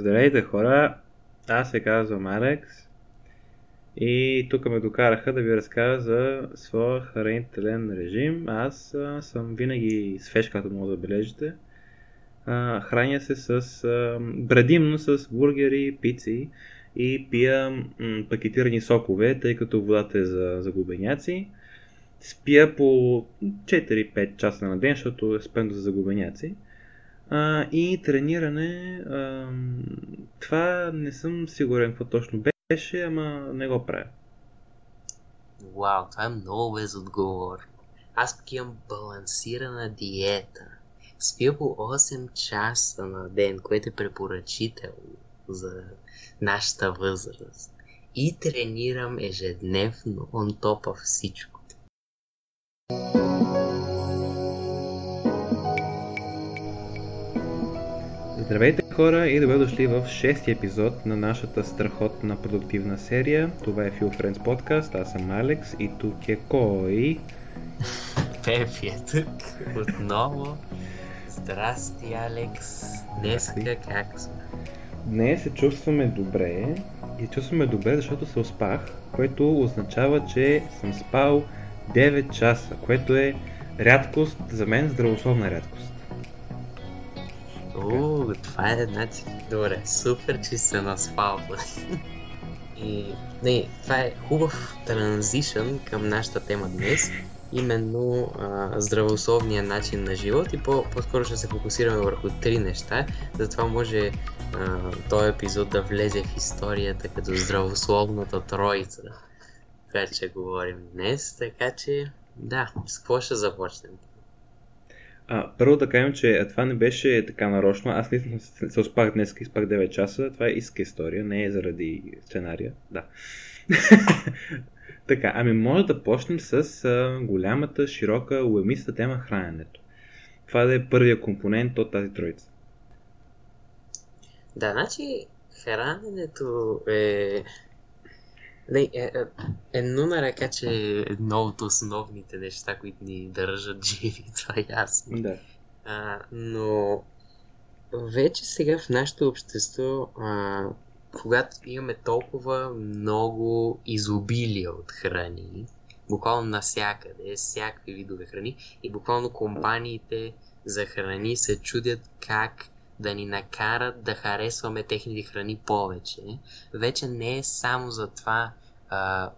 Здравейте хора, аз се казвам Алекс и тук ме докараха да ви разкажа за своя хранителен режим. Аз а, съм винаги свеж, като мога да бележите. А, храня се с а, предимно с бургери, пици и пия м, пакетирани сокове, тъй като водата е за, за губеняци. Спия по 4-5 часа на ден, защото е спendo за загубеняци. А, и трениране, а, това не съм сигурен какво точно беше, ама не го правя. Вау, това е много безотговорно. Аз пък имам балансирана диета. Спя по 8 часа на ден, което е препоръчително за нашата възраст. И тренирам ежедневно, он топа всичко. Здравейте хора и добре дошли в шести епизод на нашата страхотна продуктивна серия. Това е Feel Friends Podcast, аз съм Алекс и тук е кой? Пепи е тук отново. Здрасти, Алекс. Днеска как сме? Днес се чувстваме добре и чувстваме добре, защото се успах, което означава, че съм спал 9 часа, което е рядкост, за мен здравословна рядкост. О, това е значи. Добре, супер, че се наспал. И не, това е хубав транзишън към нашата тема днес. Именно а, здравословния начин на живот и по- по-скоро ще се фокусираме върху три неща. Затова може а, този епизод да влезе в историята като здравословната троица. Така че говорим днес, така че да, с какво ще започнем? А, първо да кажем, че това не беше така нарочно. Аз наистина се, се успах днес и спах 9 часа. Това е иска история, не е заради сценария. Да. така, ами може да почнем с а, голямата, широка, уемиста тема храненето. Това да е първия компонент от тази троица. Да, значи храненето е... Не, е, е, едно на ръка, че е едно от основните неща, които ни държат живи, това е ясно. Да. А, но вече сега в нашето общество, а, когато имаме толкова много изобилие от храни, буквално навсякъде, всякакви видове храни, и буквално компаниите за храни се чудят как да ни накарат да харесваме техните храни повече. Вече не е само за това а,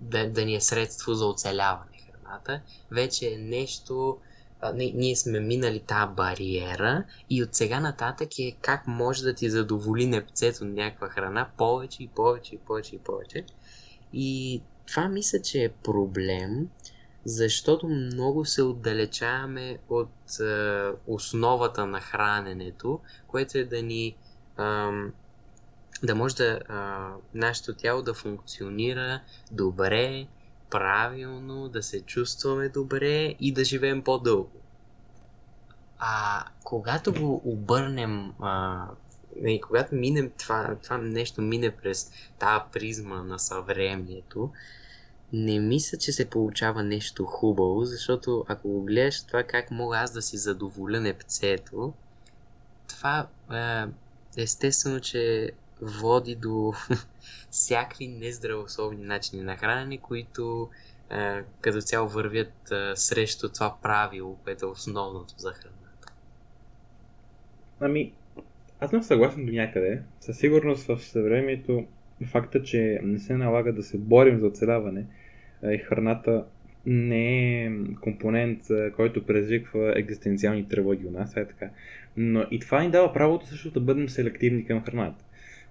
да, да ни е средство за оцеляване храната, вече е нещо, ние сме минали тази бариера и от сега нататък е как може да ти задоволи непцето някаква храна повече и повече и повече и повече. И това мисля, че е проблем, защото много се отдалечаваме от е, основата на храненето, което е да ни да може да а, нашето тяло да функционира добре, правилно, да се чувстваме добре и да живеем по-дълго. А когато го обърнем, а, не, когато минем това, това нещо мине през тази призма на съвремието, не мисля, че се получава нещо хубаво, защото ако го гледаш това как мога аз да си задоволя непцето, това е, естествено, че води до всякакви нездравословни начини на хранене, които е, като цяло вървят е, срещу това правило, което е основното за храната. Ами, аз съм съгласен до някъде. Със сигурност в съвремието факта, че не се налага да се борим за оцеляване и храната не е компонент, който предизвиква екзистенциални тревоги у нас, е така. Но и това ни дава правото също да бъдем селективни към храната.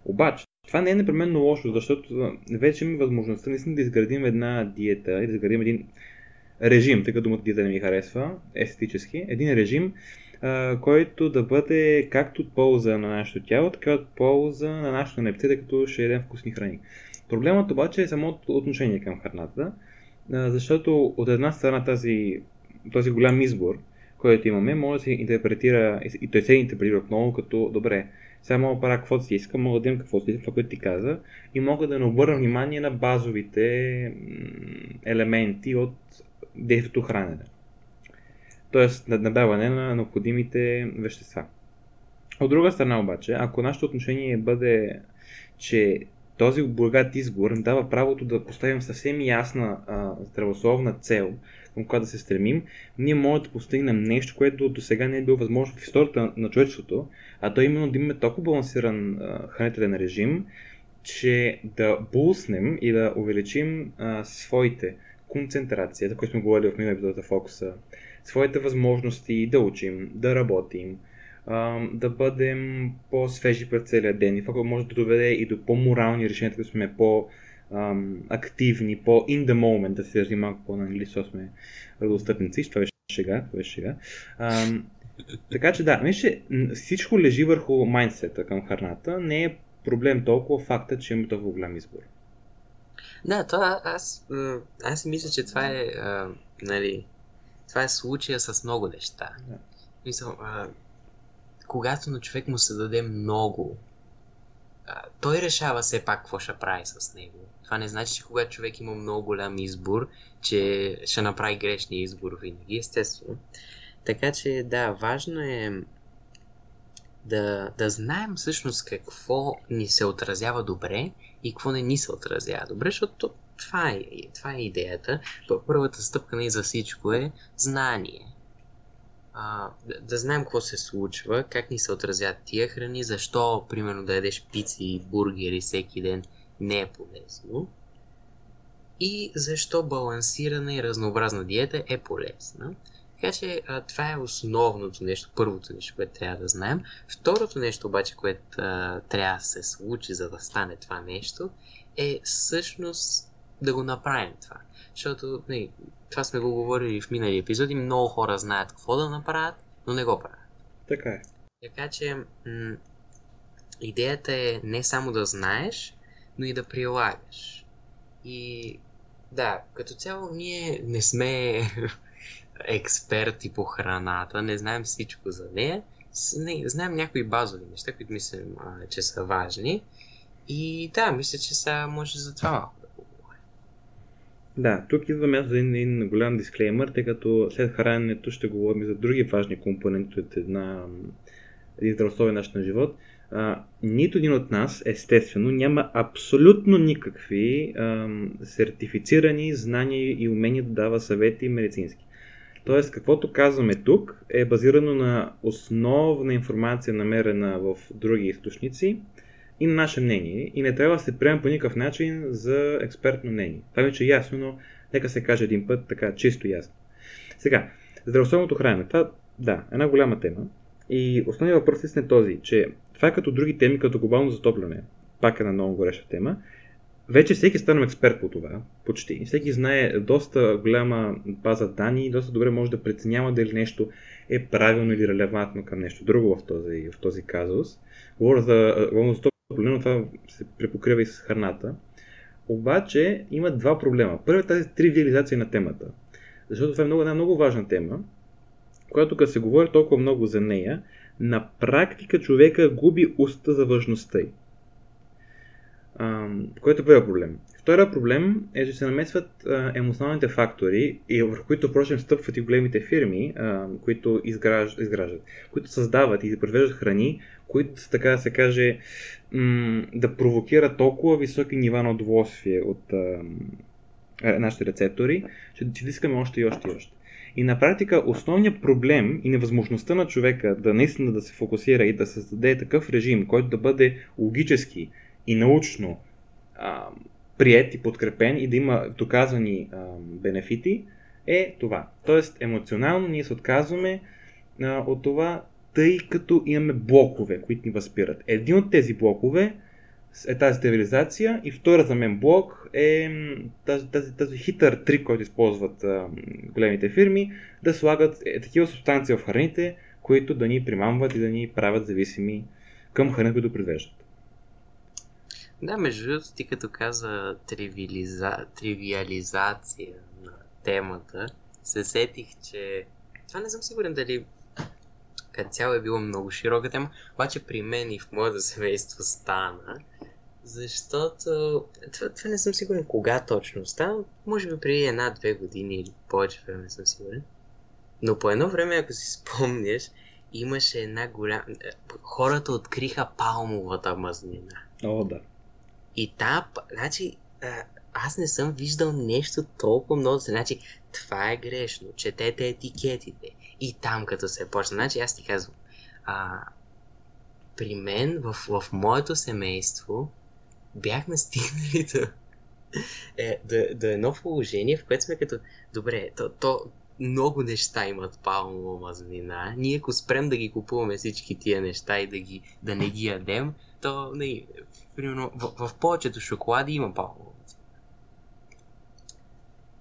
Обаче, това не е непременно лошо, защото вече имаме възможността наистина да изградим една диета и да изградим един режим, тъй като думата диета не ми харесва, естетически, един режим, а, който да бъде както от полза на нашето тяло, така от полза на нашето непце, тъй като ще едем вкусни храни. Проблемът обаче е самото отношение към храната, а, защото от една страна тази, този голям избор, който имаме, може да се интерпретира, и той се интерпретира отново като добре, сега мога да правя каквото си искам, мога да имам каквото си искам, това, което ти каза, и мога да не обърна внимание на базовите елементи от действието хранене. Тоест, надаване на необходимите вещества. От друга страна обаче, ако нашето отношение бъде, че този богат избор дава правото да поставим съвсем ясна а, здравословна цел, към която да се стремим, ние можем да постигнем нещо, което до сега не е било възможно в историята на човечеството, а то е именно да имаме толкова балансиран хранителен режим, че да булснем и да увеличим а, своите концентрация, за които сме говорили в миналия епизод фокуса, своите възможности да учим, да работим, да бъдем по-свежи през целия ден. И това може да доведе и до по-морални решения, да сме по- активни, по in the moment, да се държим малко по-на английски, сме радостъпници, това беше шега, това беше шега. Ам, така че да, вижте, всичко лежи върху майндсета към храната, не е проблем толкова факта, че има толкова голям избор. Да, това аз, аз мисля, че това е, а, нали, това е случая с много неща. Да. Мисъл, а, когато на човек му се даде много, той решава все пак какво ще прави с него. Това не значи, че когато човек има много голям избор, че ще направи грешния избор винаги, естествено. Така че да, важно е да, да знаем всъщност какво ни се отразява добре и какво не ни се отразява добре, защото това е, това е идеята. Първата стъпка и за всичко е знание а, да, да знаем какво се случва, как ни се отразят тия храни, защо, примерно, да ядеш пици и бургери всеки ден не е полезно и защо балансирана и разнообразна диета е полезна. Така че а, това е основното нещо, първото нещо, което трябва да знаем. Второто нещо обаче, което а, трябва да се случи, за да стане това нещо, е всъщност да го направим това. Защото не, това сме го говорили в минали епизоди, много хора знаят какво да направят, но не го правят. Така е. Така че м- идеята е не само да знаеш, но и да прилагаш. И да, като цяло ние не сме експерти по храната, не знаем всичко за нея, не, знаем някои базови неща, които мислим, а, че са важни. И да, мисля, че сега може за това малко да, тук идва място за един, един голям дисклеймър, тъй като след храненето ще говорим за други важни компоненти от една, един здравословен начин на живот. А, нито един от нас, естествено, няма абсолютно никакви а, сертифицирани знания и умения да дава съвети медицински. Тоест, каквото казваме тук е базирано на основна информация, намерена в други източници, и на наше мнение и не трябва да се приема по никакъв начин за експертно мнение. Това вече е ясно, но нека се каже един път така чисто ясно. Сега, здравословното хранене. Това, да, една голяма тема. И основният въпрос е този, че това е като други теми, като глобално затопляне. Пак е на много гореща тема. Вече всеки стана експерт по това, почти. Всеки знае доста голяма база данни и доста добре може да преценява дали нещо е правилно или релевантно към нещо друго в този, в този казус. Говоря за, говоря проблема това се препокрива и с храната. Обаче има два проблема. Първият е тази тривиализация на темата. Защото това е много, една много важна тема, която като се говори толкова много за нея, на практика човека губи уста за важността й. Което е първият проблем. Втория проблем е, че се намесват емоционалните фактори, и върху които, впрочем, стъпват и големите фирми, а, които изграждат, изграждат, които създават и произвеждат храни, които, така да се каже, м- да провокират толкова високи нива на удоволствие от а, нашите рецептори, че, че искаме още и още и още. И на практика основният проблем и невъзможността на човека да наистина да се фокусира и да създаде такъв режим, който да бъде логически и научно а, прият и подкрепен и да има доказани а, бенефити, е това. Тоест, емоционално ние се отказваме а, от това, тъй като имаме блокове, които ни възпират. Един от тези блокове е тази стерилизация и втория за мен блок е тази, тази, тази хитър трик, който използват а, големите фирми, да слагат е, такива субстанции в храните, които да ни примамват и да ни правят зависими към храните, които произвеждат. Да, между другото, ти като каза тривиализа... тривиализация на темата, се сетих, че това не съм сигурен дали като цяло е било много широка тема, обаче при мен и в моето семейство стана, защото това, това не съм сигурен кога точно стана, може би преди една-две години или повече време съм сигурен. Но по едно време, ако си спомняш, имаше една голяма... Хората откриха палмовата мазнина. О, да. И та, значи, аз не съм виждал нещо толкова много. Значи, това е грешно. Четете етикетите. И там, като се почна. Значи, аз ти казвам, а, при мен, в, в моето семейство, бяхме стигнали до, е, до, до едно положение, в което сме като, добре, то, то много неща имат палмова мазнина. Ние ако спрем да ги купуваме всички тия неща и да, ги, да не ги ядем, то не, примерно в, в повечето шоколади има мазнина.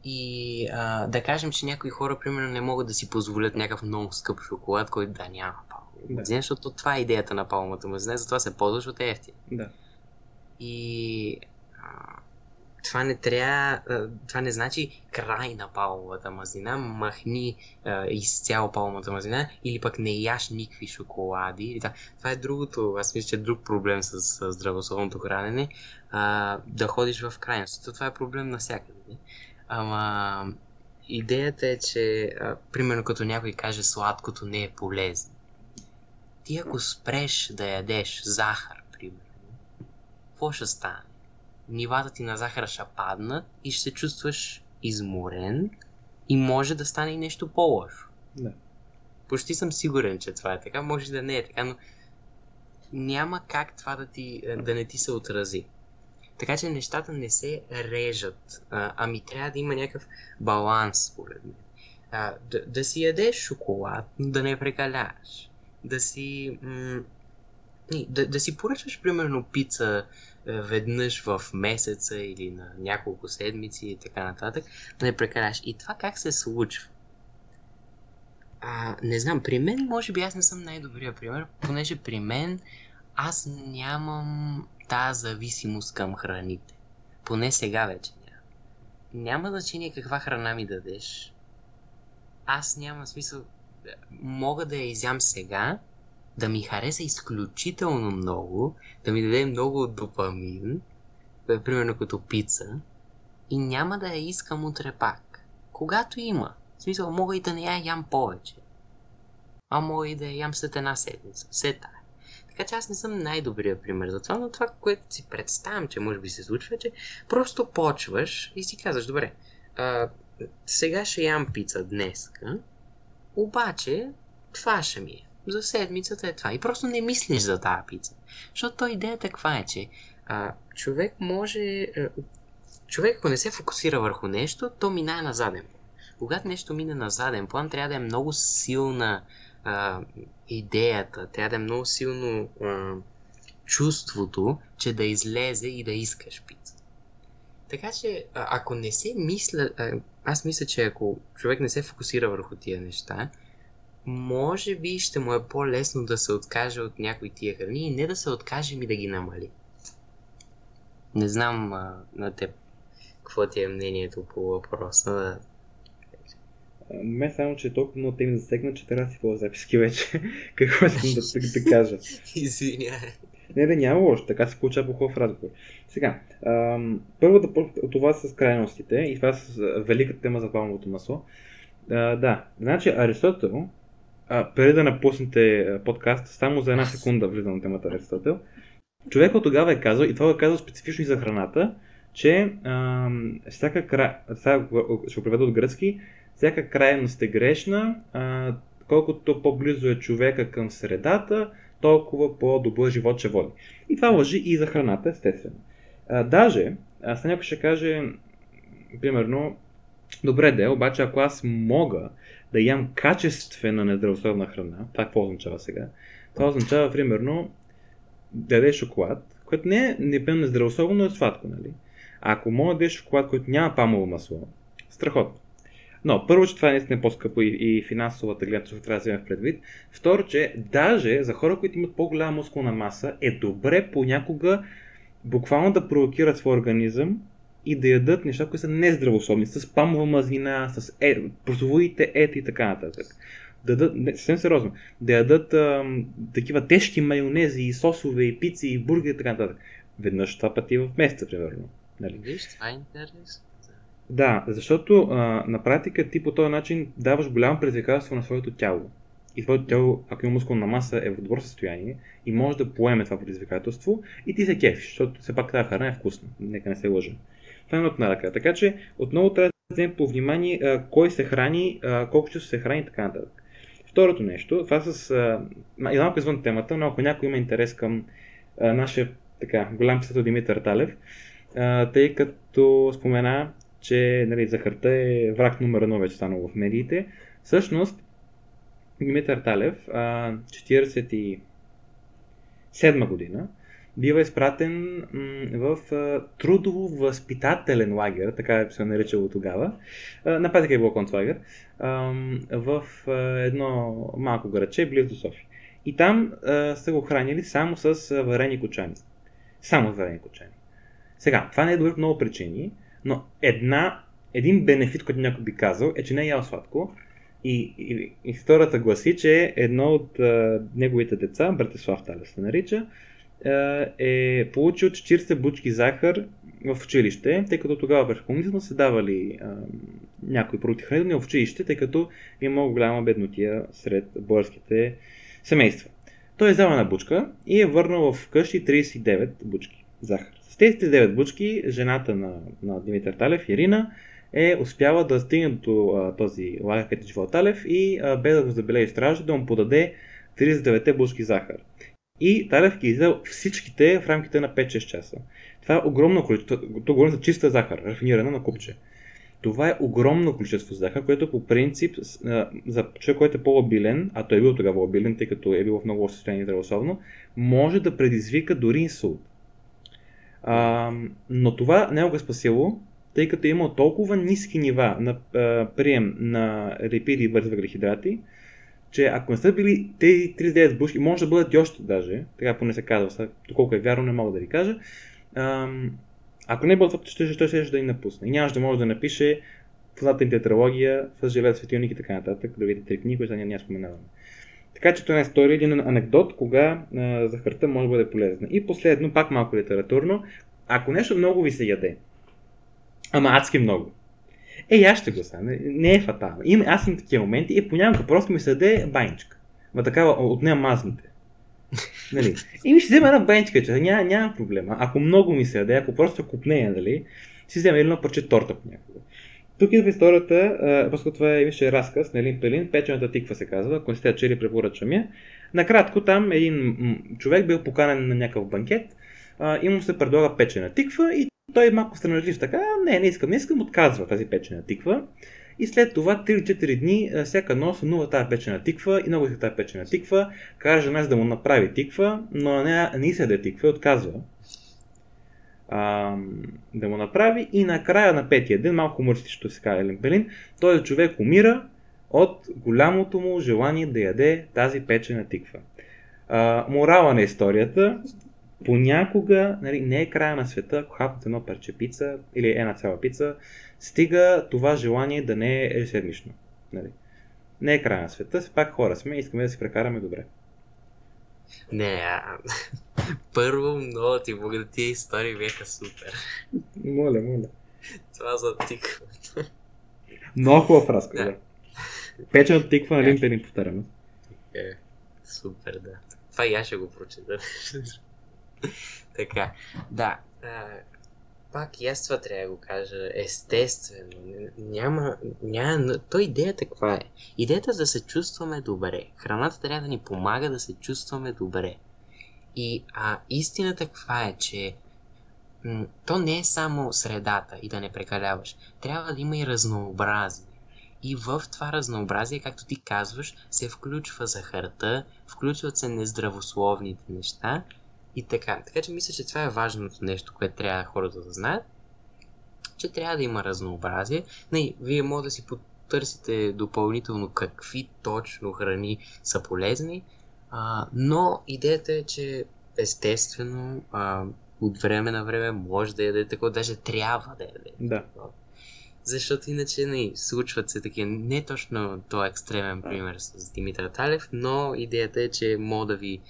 И а, да кажем, че някои хора, примерно, не могат да си позволят някакъв много скъп шоколад, който да няма палмова Да. защото това е идеята на палмата мазнина, затова се ползваш от ефтин. Да. И това не трябва, това не значи край на палмовата мазнина, махни а, изцяло палмовата мазнина или пък не яш никакви шоколади. та- Това е другото, аз мисля, че е друг проблем с, с здравословното хранене, а, да ходиш в крайност. Това е проблем навсякъде. Ама идеята е, че а, примерно като някой каже сладкото не е полезно. Ти ако спреш да ядеш захар, примерно, какво ще стане? Нивата ти на захара ще паднат и ще се чувстваш изморен и може да стане и нещо по-лошо. Да. Почти съм сигурен, че това е така. Може да не е така, но няма как това да, ти, да не ти се отрази. Така че нещата не се режат, а, ами трябва да има някакъв баланс, според мен. А, да, да си ядеш шоколад, но да не прекаляваш. Да си... М- да, да си поръчаш, примерно, пица веднъж в месеца или на няколко седмици и така нататък, да не прекаляваш. И това как се случва? А, не знам, при мен може би аз не съм най-добрия пример, понеже при мен аз нямам тази зависимост към храните. Поне сега вече няма. Няма значение каква храна ми дадеш. Аз нямам смисъл. Мога да я изям сега, да ми хареса изключително много, да ми даде много допамин, е, примерно като пица, и няма да я искам утре пак. Когато има. В смисъл, мога и да не я ям повече. А мога и да я ям след една седмица. Все тая. Така че аз не съм най-добрият пример за това, но това, което си представям, че може би се случва, е, че просто почваш и си казваш, добре, а, сега ще ям пица днеска, обаче това ще ми е. За седмицата е това. И просто не мислиш за тази пица. Защото то идеята каква е, че а, човек може... А, човек, ако не се фокусира върху нещо, то минае на заден план. Когато нещо мине на заден план, трябва да е много силна а, идеята, трябва да е много силно а, чувството, че да излезе и да искаш пица. Така че, ако не се мисля, аз мисля, че ако човек не се фокусира върху тия неща, може би ще му е по-лесно да се откаже от някои тия храни и не да се откаже ми да ги намали. Не знам а, на теб какво ти е мнението по въпроса. Да. А, Ме само, че толкова много теми засегна, че трябва да си по записки вече. Какво искам да, да, да кажа. Извинявай. Не, да няма лошо, така се получава по хубав разговор. Сега, ам, първо да от това с крайностите и това с а, великата тема за палмовото масло. А, да, значи Аристотел, а, преди да напуснете а, подкаст, само за една секунда влизам на темата Аристотел, човек от тогава е казал, и това е казал специфично и за храната, че ам, всяка край, сега ще го преведа от гръцки, всяка крайност е грешна, а, колкото по-близо е човека към средата, толкова по-добър живот ще води. И това лъжи и за храната, естествено. А, даже, а, сега някой ще каже, примерно, добре де, обаче ако аз мога да ям качествена нездравословна храна, това какво означава сега? Това означава, примерно, да ядеш шоколад, което не е непременно нездравословно, но е сладко, нали? А ако мога да шоколад, който няма памово масло, страхотно. Но първо, че това е наистина по-скъпо и, и финансовата гледна точка трябва да вземем в предвид. Второ, че даже за хора, които имат по-голяма мускулна маса, е добре понякога буквално да провокират своя организъм и да ядат неща, които са нездравословни, с памова мазнина, с е, прословуите ет и така нататък. Да дадат, не, съвсем сериозно, да ядат ам, такива тежки майонези, и сосове, и пици, и бургери и така нататък. Веднъж това пъти в месеца, примерно. Нали? Виж, това е интересно. Да, защото а, на практика ти по този начин даваш голямо предизвикателство на своето тяло. и твоето тяло, ако има мускулна маса, е в добро състояние и може да поеме това предизвикателство и ти се кефиш, защото все пак тази храна е вкусна. Нека не се лъжим. Едното на ръка. Така че отново трябва да вземем по внимание а, кой се храни, а, колко често се храни и така нататък. Второто нещо, това с... А, малко извън темата, но ако някой има интерес към а, нашия така, голям писател Димитър Талев, а, тъй като спомена, че нали, захарта е враг номер едно вече станало в медиите. Всъщност, Димитър Талев, 47 година, бива изпратен в трудово-възпитателен лагер, така се е наричало тогава. На е било концлагер, в едно малко градче, близо до София. И там са го хранили само с варени кочани. Само с варени кочани. Сега, това не е добре по много причини, но една, един бенефит, който някой би казал, е, че не е ял сладко. И, и, и втората гласи, че едно от а, неговите деца, Братислав Талес се нарича, е получил 40 бучки захар в училище, тъй като тогава през комунизма се давали а, някои продукти хранителни в училище, тъй като има голяма беднотия сред българските семейства. Той е взел една бучка и е върнал в къщи 39 бучки захар. С тези 39 бучки жената на, на Димитър Талев, Ирина, е успяла да стигне до а, този лагер, където живел Талев и а, без да го забележи стража да му подаде 39 бушки захар. И Талев ги изял всичките в рамките на 5-6 часа. Това е огромно количество. Това говорим за чиста захар, рафинирана на купче. Това е огромно количество захар, което по принцип за човек, който е по-лабилен, а той е бил тогава лабилен, тъй като е бил в много състояние здравословно, може да предизвика дори инсулт. А, но това не го е спасило, тъй като е имал толкова ниски нива на а, прием на липиди и бързи въглехидрати, че ако не са били тези 39 бушки, може да бъдат и още даже, така поне се казва, доколко е вярно, не мога да ви кажа, а, ако не бъдат, ще, ще, ще, ще да ни напусне. И нямаше да може да напише познатата тетралогия с желез, светилник и така нататък, да видите три книги, които ние споменаваме. Така че това е история, един анекдот, кога а, захарта може да бъде полезна. И последно, пак малко литературно, ако нещо много ви се яде, Ама адски много. Е, аз ще го са. Не, е фатално. Има, аз съм такива моменти и понякога просто ми се даде баничка. Ма такава от нея мазните. Нали? И ми ще взема една баничка, че няма, няма проблема. Ако много ми се ако просто купнея, нали, си взема едно парче торта понякога. Тук идва историята, просто това е имаше разказ на Елин Пелин, печената тиква се казва, ако не сте чели, препоръчвам я. Накратко там един човек бил поканен на някакъв банкет и му се предлага печена тиква и той малко странажлив така, не, не искам, не искам, отказва тази печена тиква. И след това 3-4 дни всяка нощ сънува тази печена тиква и много иска тази печена тиква. Каже жена да му направи тиква, но не, не иска да е тиква и отказва а, да му направи. И накрая на петия ден, малко мърсищо се казва Елен Пелин, този човек умира от голямото му желание да яде тази печена тиква. А, морала на историята, понякога нали, не е края на света, ако хапнете едно парче пица или една цяла пица, стига това желание да не е седмично. Нали. Не е края на света, все пак хора сме и искаме да си прекараме добре. Не, а... първо много ти благодаря, тия истории бяха супер. Моля, моля. Това за тиква. Много хубав разказ, да. Печен тиква на LinkedIn повтаряме. Е, супер, да. Това и аз ще го прочета. така, да. А, пак и аз това трябва да го кажа. Естествено. Няма, няма... То идеята каква е? Идеята е да се чувстваме добре. Храната трябва да ни помага да се чувстваме добре. И а, истината каква е, че м- то не е само средата и да не прекаляваш. Трябва да има и разнообразие. И в това разнообразие, както ти казваш, се включва захарта, включват се нездравословните неща и така. Така че мисля, че това е важното нещо, което трябва хората да знаят. Че трябва да има разнообразие. Не, вие може да си потърсите допълнително какви точно храни са полезни, а, но идеята е, че естествено а, от време на време може да ядете такова, даже трябва да ядете. Да. Защото иначе не, случват се такива, не точно този екстремен пример с Димитър Талев, но идеята е, че мога да ви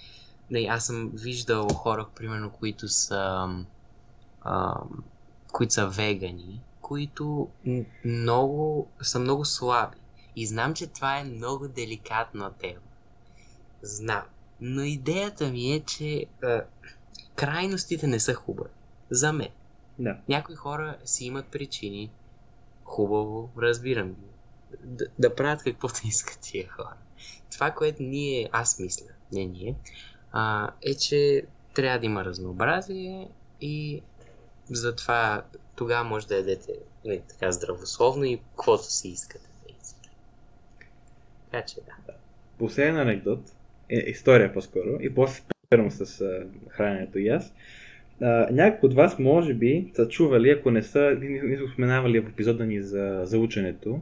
не, аз съм виждал хора, примерно, които са, а, които са вегани, които много, са много слаби. И знам, че това е много деликатна тема. Знам. Но идеята ми е, че а, крайностите не са хубави. За мен. Да. Някои хора си имат причини. Хубаво, разбирам ги. Да, да правят каквото искат тия хора. Това, което ние, аз мисля, не ние, а, е, че трябва да има разнообразие и затова тогава може да ядете не, така здравословно и каквото си искате Така че да. Последен анекдот е история по-скоро и после спирам с а, храненето и аз. някои от вас може би са чували, ако не са, не, са споменавали в епизода ни за, за ученето.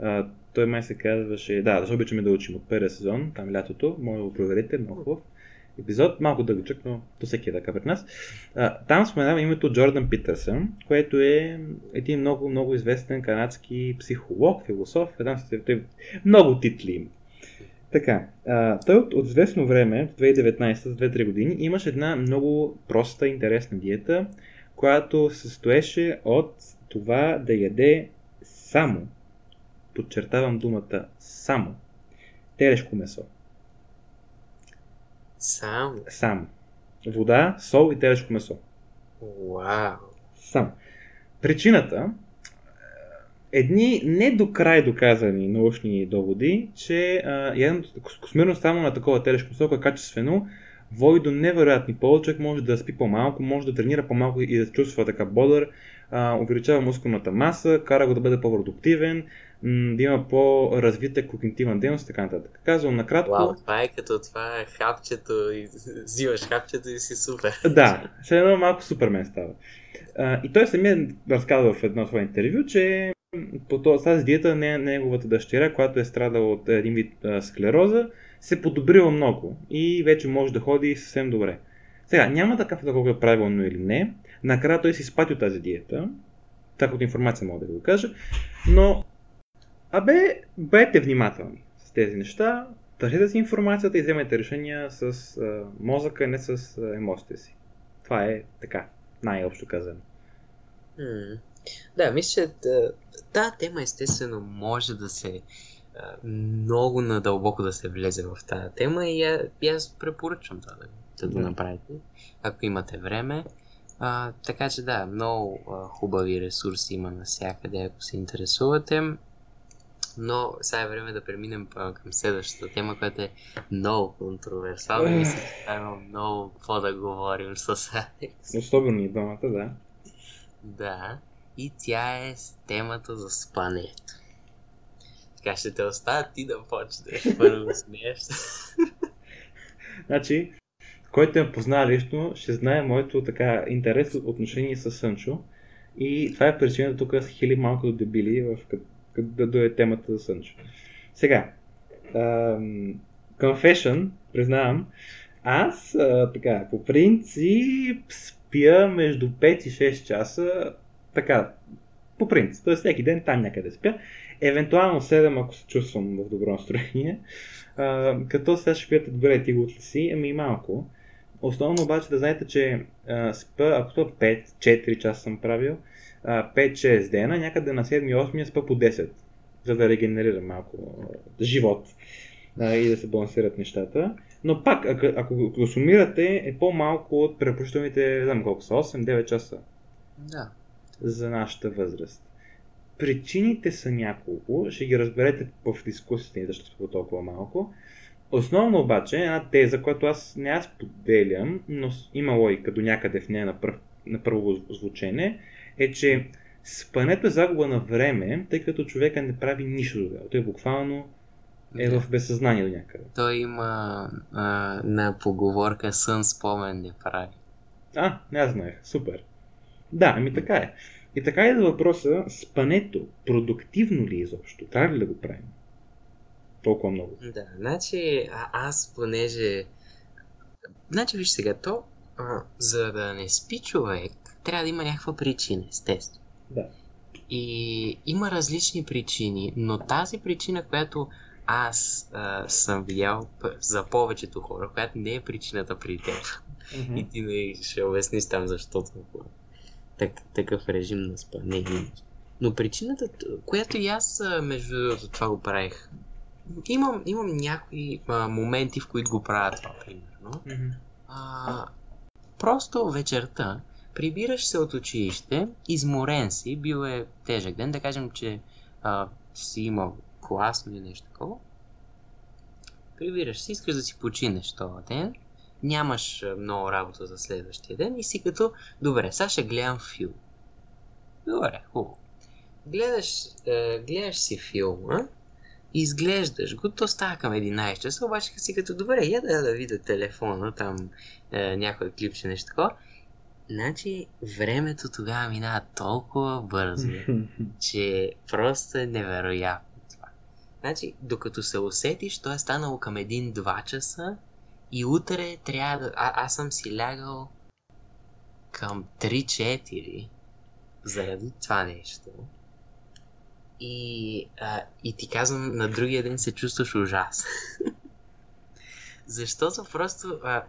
А, той май се казваше, да, защо обичаме да учим от първия сезон, там лятото, може да го проверите, много хубав епизод, малко дългичък, но то всеки е така пред нас. Там споменавам името Джордан Питърсън, което е един много, много известен канадски психолог, философ, там той много титли има. Така, той от, от известно време, в 2019, с 2-3 години, имаше една много проста, интересна диета, която се състоеше от това да яде само, подчертавам думата само, телешко месо. Само? Само. Вода, сол и телешко месо. Вау! Само. Причината едни не до край доказани научни доводи, че яденето космирно само на такова телешко месо, е качествено, води до невероятни ползи. Човек може да спи по-малко, може да тренира по-малко и да се чувства така бодър, а, увеличава мускулната маса, кара го да бъде по-продуктивен, да има по-развита когнитивна дейност и така нататък. Казвам накратко. Вау, това е като това е хапчето и взимаш хапчето и си супер. Да, ще едно малко супермен става. А, и той самия разказва в едно свое интервю, че по тази диета не, неговата дъщеря, която е страдала от един вид склероза, се подобрила много и вече може да ходи съвсем добре. Сега, няма такъв колко е правилно или не. Накрая той си спати от тази диета. от информация мога да го кажа. Но, абе, бъдете внимателни с тези неща. Държете си информацията и вземете решения с а, мозъка, не с а, емоциите си. Това е така, най-общо казано. Mm. Да, мисля, тази тема естествено може да се много надълбоко да се влезе в тази тема и, я, и аз препоръчвам това да, да го направите, ако имате време. А, така че да, много а, хубави ресурси има навсякъде, ако се интересувате. Но сега е време да преминем а, към следващата тема, която е много контроверсална. Мисля, че има много какво да говорим с Алекс. Особено и двамата, да. Да, и тя е с темата за спането. Така ще те оставя ти да почнеш. Първо смееш. значи, който ме познава лично, ще знае моето така интерес отношение с Сънчо. И това е причината тук с хили малко до дебили, в, да дойде темата за Сънчо. Сега, um, confession, признавам, аз а, така, по принцип спя между 5 и 6 часа, така, по принцип, т.е. всеки ден там някъде спя. Евентуално 7, ако се чувствам в добро настроение. А, като сега ще питате, добре, ти го си? Ами малко. Основно обаче да знаете, че а, спа, ако това 5-4 часа съм правил, 5-6 дена, някъде на 7-8 спа по 10, за да регенерира малко а, живот а, и да се балансират нещата. Но пак, ако, ако го сумирате, е по-малко от препоръчителните, не знам колко са, 8-9 часа. Да. За нашата възраст. Причините са няколко, ще ги разберете в дискусията ни, защо са толкова малко. Основно обаче, една теза, която аз не аз поделям, но има логика до някъде в нея на, пър, на първо звучене, е, че спането е загуба на време, тъй като човека не прави нищо друго. Той буквално е в безсъзнание до някъде. Той има а, на поговорка сън спомен не прави. А, не аз знаех. Супер. Да, ами така е. И така е за въпроса, спането продуктивно ли е изобщо? Трябва ли да го правим? Толкова много. Да, значи а, аз понеже... Значи виж сега, то а, за да не спи човек, трябва да има някаква причина, естествено. Да. И има различни причини, но тази причина, която аз а, съм видял за повечето хора, която не е причината при теб. Mm-hmm. И ти не ще обясниш там защо толкова так, такъв режим на спане. Но причината, която и аз между това го правих имам, имам някои а, моменти, в които го правя това, примерно. Мгм. А, просто вечерта прибираш се от училище, изморен си, бил е тежък ден, да кажем, че а, си имал класно или нещо такова. Прибираш се, искаш да си починеш този ден, нямаш много работа за следващия ден и си като, добре, сега ще гледам филм. Добре, хубаво. Гледаш, е, гледаш си филма, изглеждаш го, то става към 11 часа, обаче си като добре, я да, да видя телефона, там е, някой клипче, нещо такова. Значи, времето тогава минава толкова бързо, че просто е невероятно това. Значи, докато се усетиш, то е станало към 1-2 часа и утре трябва да... А, аз съм си лягал към 3-4 заради това нещо. И, а, и ти казвам, на другия ден се чувстваш ужасно. Защото просто а,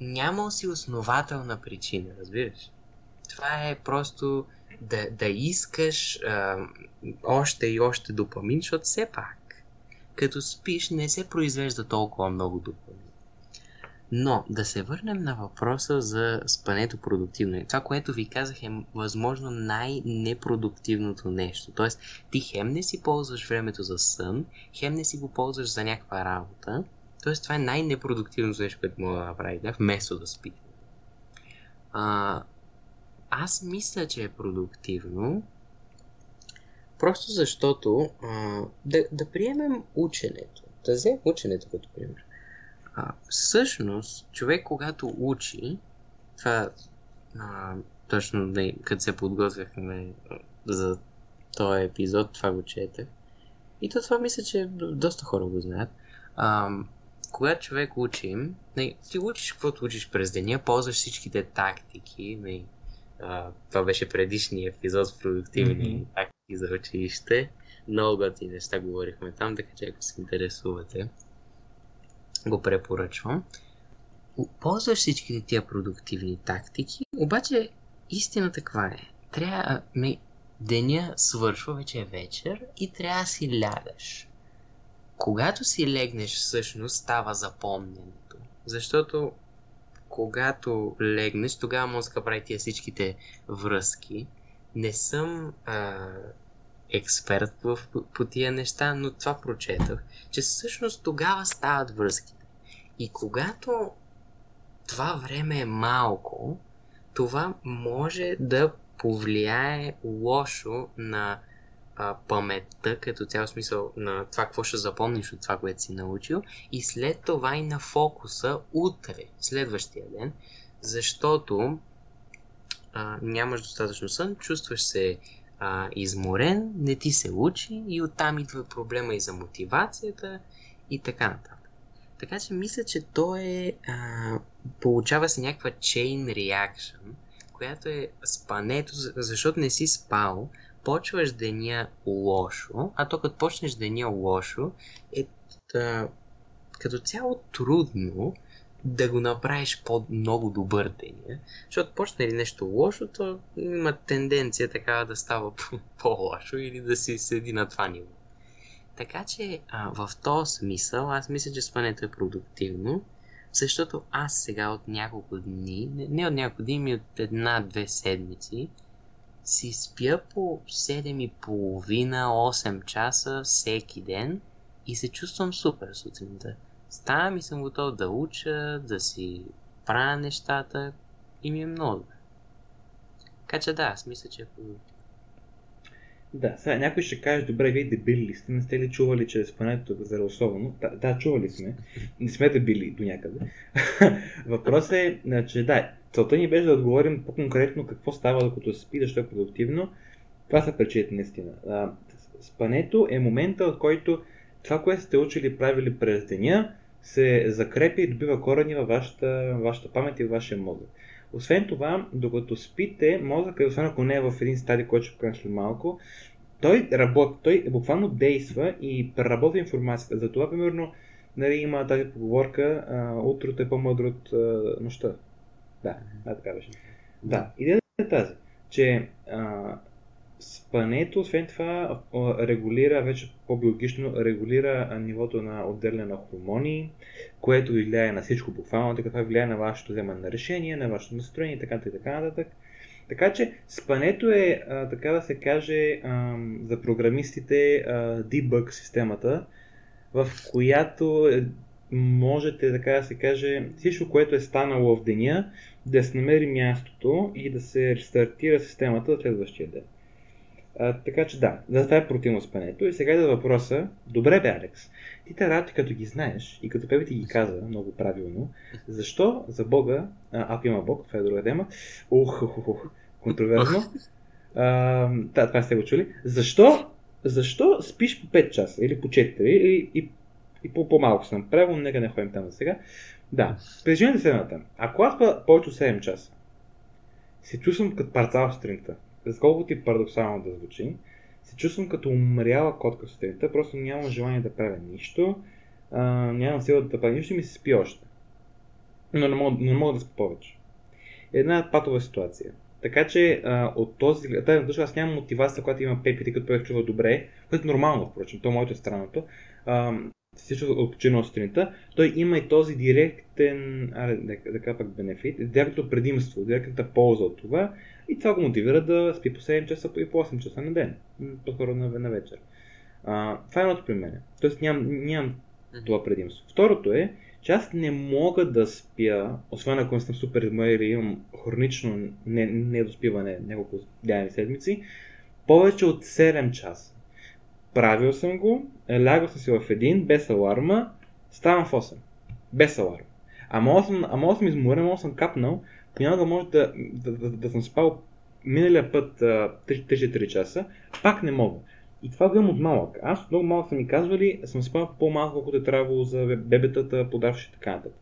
няма си основателна причина, разбираш? Това е просто да, да искаш а, още и още допамин, защото все пак, като спиш, не се произвежда толкова много допамин. Но да се върнем на въпроса за спането продуктивно. И Това, което ви казах е възможно най-непродуктивното нещо. Тоест, ти хем не си ползваш времето за сън, хем не си го ползваш за някаква работа. Тоест, това е най-непродуктивното нещо, което мога да направите, вместо да спите. А, аз мисля, че е продуктивно, просто защото а, да, да приемем ученето. Да вземем ученето като пример. А, всъщност, човек когато учи, това а, точно не, като се подготвяхме за този епизод, това го четах. И то това мисля, че доста хора го знаят. А, когато човек учи, не, ти учиш каквото учиш през деня, ползваш всичките тактики. Не, а, това беше предишния епизод с продуктивни Мгм. тактики за училище. Много готини неща говорихме там, така че ако се интересувате, го препоръчвам. Ползваш всичките тия продуктивни тактики, обаче истината каква е? Трябва, ми, деня свършва, вече е вечер и трябва да си лягаш. Когато си легнеш, всъщност става запомненето. Защото когато легнеш, тогава мозъка прави тия всичките връзки. Не съм а, експерт в, по, тия неща, но това прочетах, че всъщност тогава стават връзките. И когато това време е малко, това може да повлияе лошо на а, паметта, като цял смисъл на това, какво ще запомниш от това, което си научил, и след това и на фокуса утре, следващия ден, защото а, нямаш достатъчно сън, чувстваш се а, изморен, не ти се учи и оттам идва проблема и за мотивацията и така нататък. Така че мисля, че то е... А, получава се някаква chain reaction, която е спането, за- защото не си спал, почваш деня лошо, а то като почнеш деня лошо, е като цяло трудно да го направиш по-много добър деня, защото почне ли нещо лошо, то има тенденция така да става по-лошо или да си седи на това ниво. Така че а, в този смисъл аз мисля, че спането е продуктивно, защото аз сега от няколко дни, не, от няколко дни, ми от една-две седмици, си спя по 7,5-8 часа всеки ден и се чувствам супер сутринта. Ставам и съм готов да уча, да си правя нещата и ми е много добре. Така че да, аз мисля, че е продуктивно. Да, сега някой ще каже, добре, вие дебили ли сте, не сте ли чували, че спането е здравословно? Да, да, чували сме. Не сме дебили до някъде. Въпросът е, че да, целта ни беше да отговорим по-конкретно какво става докато се спи, защо е продуктивно. Това са причините наистина. Спането е момента, в който това, което сте учили правили през деня, се закрепи и добива корени във вашата, вашата памет и във вашия мозък. Освен това, докато спите, мозъкът, освен ако не е в един стадий, който ще покажем след малко, той работи, той буквално действа и преработва информацията. Затова, примерно, нали, има тази поговорка, утрото е по-мъдро от а, нощта. Да, да, така беше. Да, идеята е тази, че а, спането, освен това, регулира вече по-биологично, регулира нивото на отделяне на хормони, което влияе на всичко буквално, така това влияе на вашето вземане на решение, на вашето настроение и така, така нататък. Така че спането е, така да се каже, за програмистите debug системата, в която е, можете, така да се каже, всичко, което е станало в деня, да се намери мястото и да се рестартира системата следващия ден. А, така че да, за това е противно спането. И сега да въпроса, добре бе, Алекс, ти те работи като ги знаеш и като Пепи ти ги каза много правилно, защо за Бога, а, ако има Бог, това е друга тема, ух, ух, ух, контроверзно, а, това сте го чули, защо, защо спиш по 5 часа или по 4 или и, и по по-малко съм правил, нека не ходим там за сега. Да, е следната. Ако аз повече от 7 часа се чувствам като парцал сутринта, за колкото ти парадоксално да звучи, се чувствам като умряла котка сутринта, просто нямам желание да правя нищо, а, нямам сила да правя нищо и ми се спи още. Но не мога, не мога да спа повече. Една патова ситуация. Така че а, от този гледна точка аз нямам мотивация, когато има пепите, като той чува добре, което е нормално, впрочем, то моето е странното. А, всичко от сутринта, той има и този директен, а, да, да кажа пак бенефит, директното предимство, директната полза от това и това го мотивира да спи по 7 часа и по 8 часа на ден, по-скоро на, на вечер. А, това е едното при мен. Тоест нямам, нямам това предимство. Второто е, че аз не мога да спя, освен ако съм супер или имам хронично недоспиване няколко дни седмици, повече от 7 часа. Правил съм го, лягал съм си в един, без аларма, ставам в 8. Без аларма. Ама съм, ама съм изморен, ама съм капнал, понякога може да, да, да, да съм спал миналия път 3-4 часа, пак не мога. И това го имам от малък. Аз много малък са ми казвали, съм спал по-малко, колкото е трябвало за бебетата, подавши така нататък.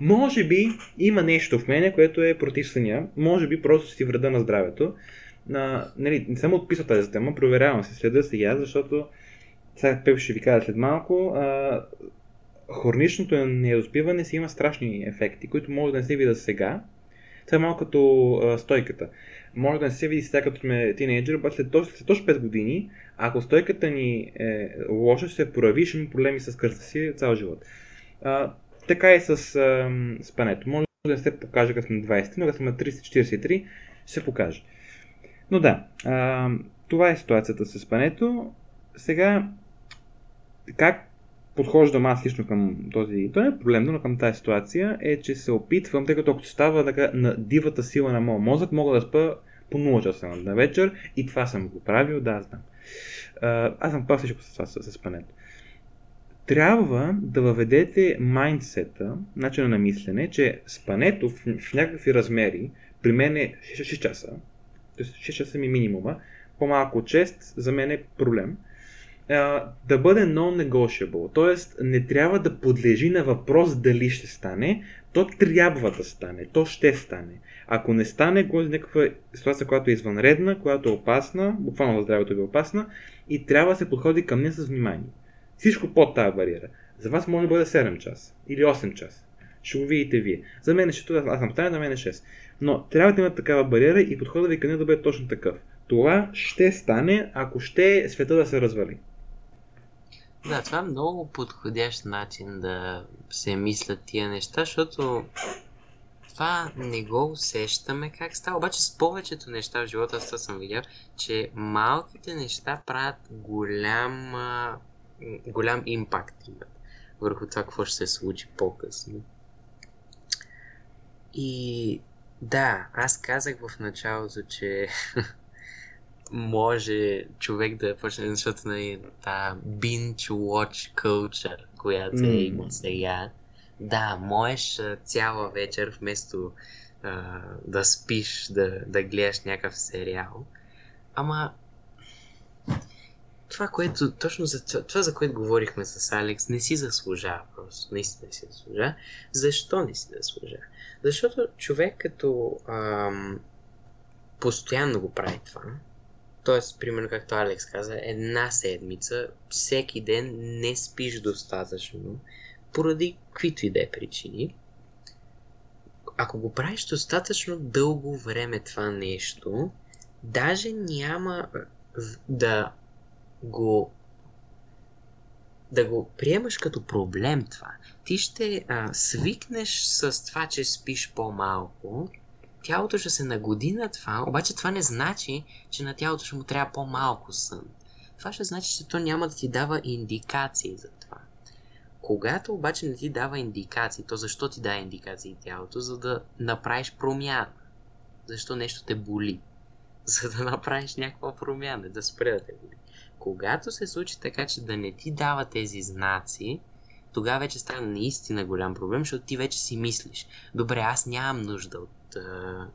Може би има нещо в мене, което е против съня. Може би просто си вреда на здравето. А, нали, не съм отписал тази тема, проверявам се, следа сега, защото сега Пеп ще ви кажа след малко. А, хроничното недоспиване си има страшни ефекти, които може да не се видят сега. Това е малко като а, стойката може да не се види сега като сме тинейджър, обаче след, след точно 5 години, ако стойката ни е лоша, ще се прояви, ще има проблеми с кръста си цял живот. А, така и с а, спането. Може да не се покаже като сме 20, но като сме 30-43, ще се покаже. Но да, а, това е ситуацията с спането. Сега, как подхождам аз лично към този, то не е проблем, но към тази ситуация е, че се опитвам, тъй като ако става така, на дивата сила на моят мозък, мога да спа по 0 часа на вечер и това съм го правил, да, знам. Аз съм пак всичко с това с, спането. Трябва да въведете майндсета, начина на мислене, че спането в, в някакви размери, при мен е 6, 6 часа. 6 часа ми минимума, по-малко от 6 за мен е проблем да бъде non-negotiable. Т.е. не трябва да подлежи на въпрос дали ще стане, то трябва да стане, то ще стане. Ако не стане, го е някаква ситуация, която е извънредна, която е опасна, буквално за здравето е опасна, и трябва да се подходи към нея с внимание. Всичко под тази бариера. За вас може да бъде 7 часа или 8 часа. Ще го видите вие. За мен е 6, аз съм тайна, за мен е 6. Но трябва да има такава бариера и подходът ви към нея да бъде точно такъв. Това ще стане, ако ще света да се развали. Да, това е много подходящ начин да се мислят тия неща, защото това не го усещаме как става. Обаче с повечето неща в живота аз съм видял, че малките неща правят голям, голям импакт имат върху това какво ще се случи по-късно. И да, аз казах в началото, че може човек да почне, защото на та binge watch culture, която mm. е има сега. Да, можеш цяла вечер вместо а, да спиш, да, да гледаш някакъв сериал. Ама това, което, точно за това, това, за което говорихме с Алекс, не си заслужава просто. Наистина си заслужава. Защо не си заслужава? Защото човек като ам, постоянно го прави това, т.е. примерно както Алекс каза, една седмица, всеки ден не спиш достатъчно, поради каквито и да е причини. Ако го правиш достатъчно дълго време това нещо, даже няма да го да го приемаш като проблем това. Ти ще а, свикнеш с това, че спиш по-малко, тялото ще се нагоди на това, обаче това не значи, че на тялото ще му трябва по-малко сън. Това ще значи, че то няма да ти дава индикации за това. Когато обаче не ти дава индикации, то защо ти дава индикации тялото? За да направиш промяна. Защо нещо те боли? За да направиш някаква промяна, да спре да те боли. Когато се случи така, че да не ти дава тези знаци, тогава вече става наистина голям проблем, защото ти вече си мислиш, добре, аз нямам нужда от, а,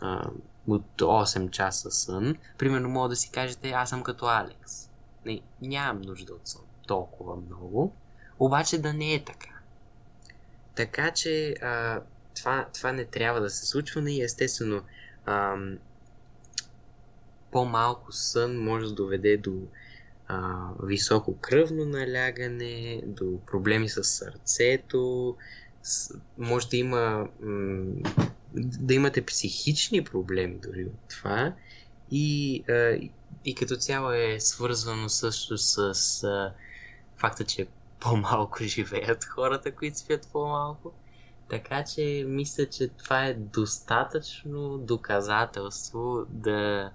а, от 8 часа сън. Примерно мога да си кажете, аз съм като Алекс. Не, нямам нужда от сън толкова много, обаче да не е така. Така че а, това, това не трябва да се случва и естествено а, по-малко сън може да доведе до а, високо кръвно налягане, до проблеми с сърцето, с, може да има м- да имате психични проблеми дори от това и, а, и като цяло е свързвано също с а, факта, че по-малко живеят хората, които спят по-малко. Така че мисля, че това е достатъчно доказателство да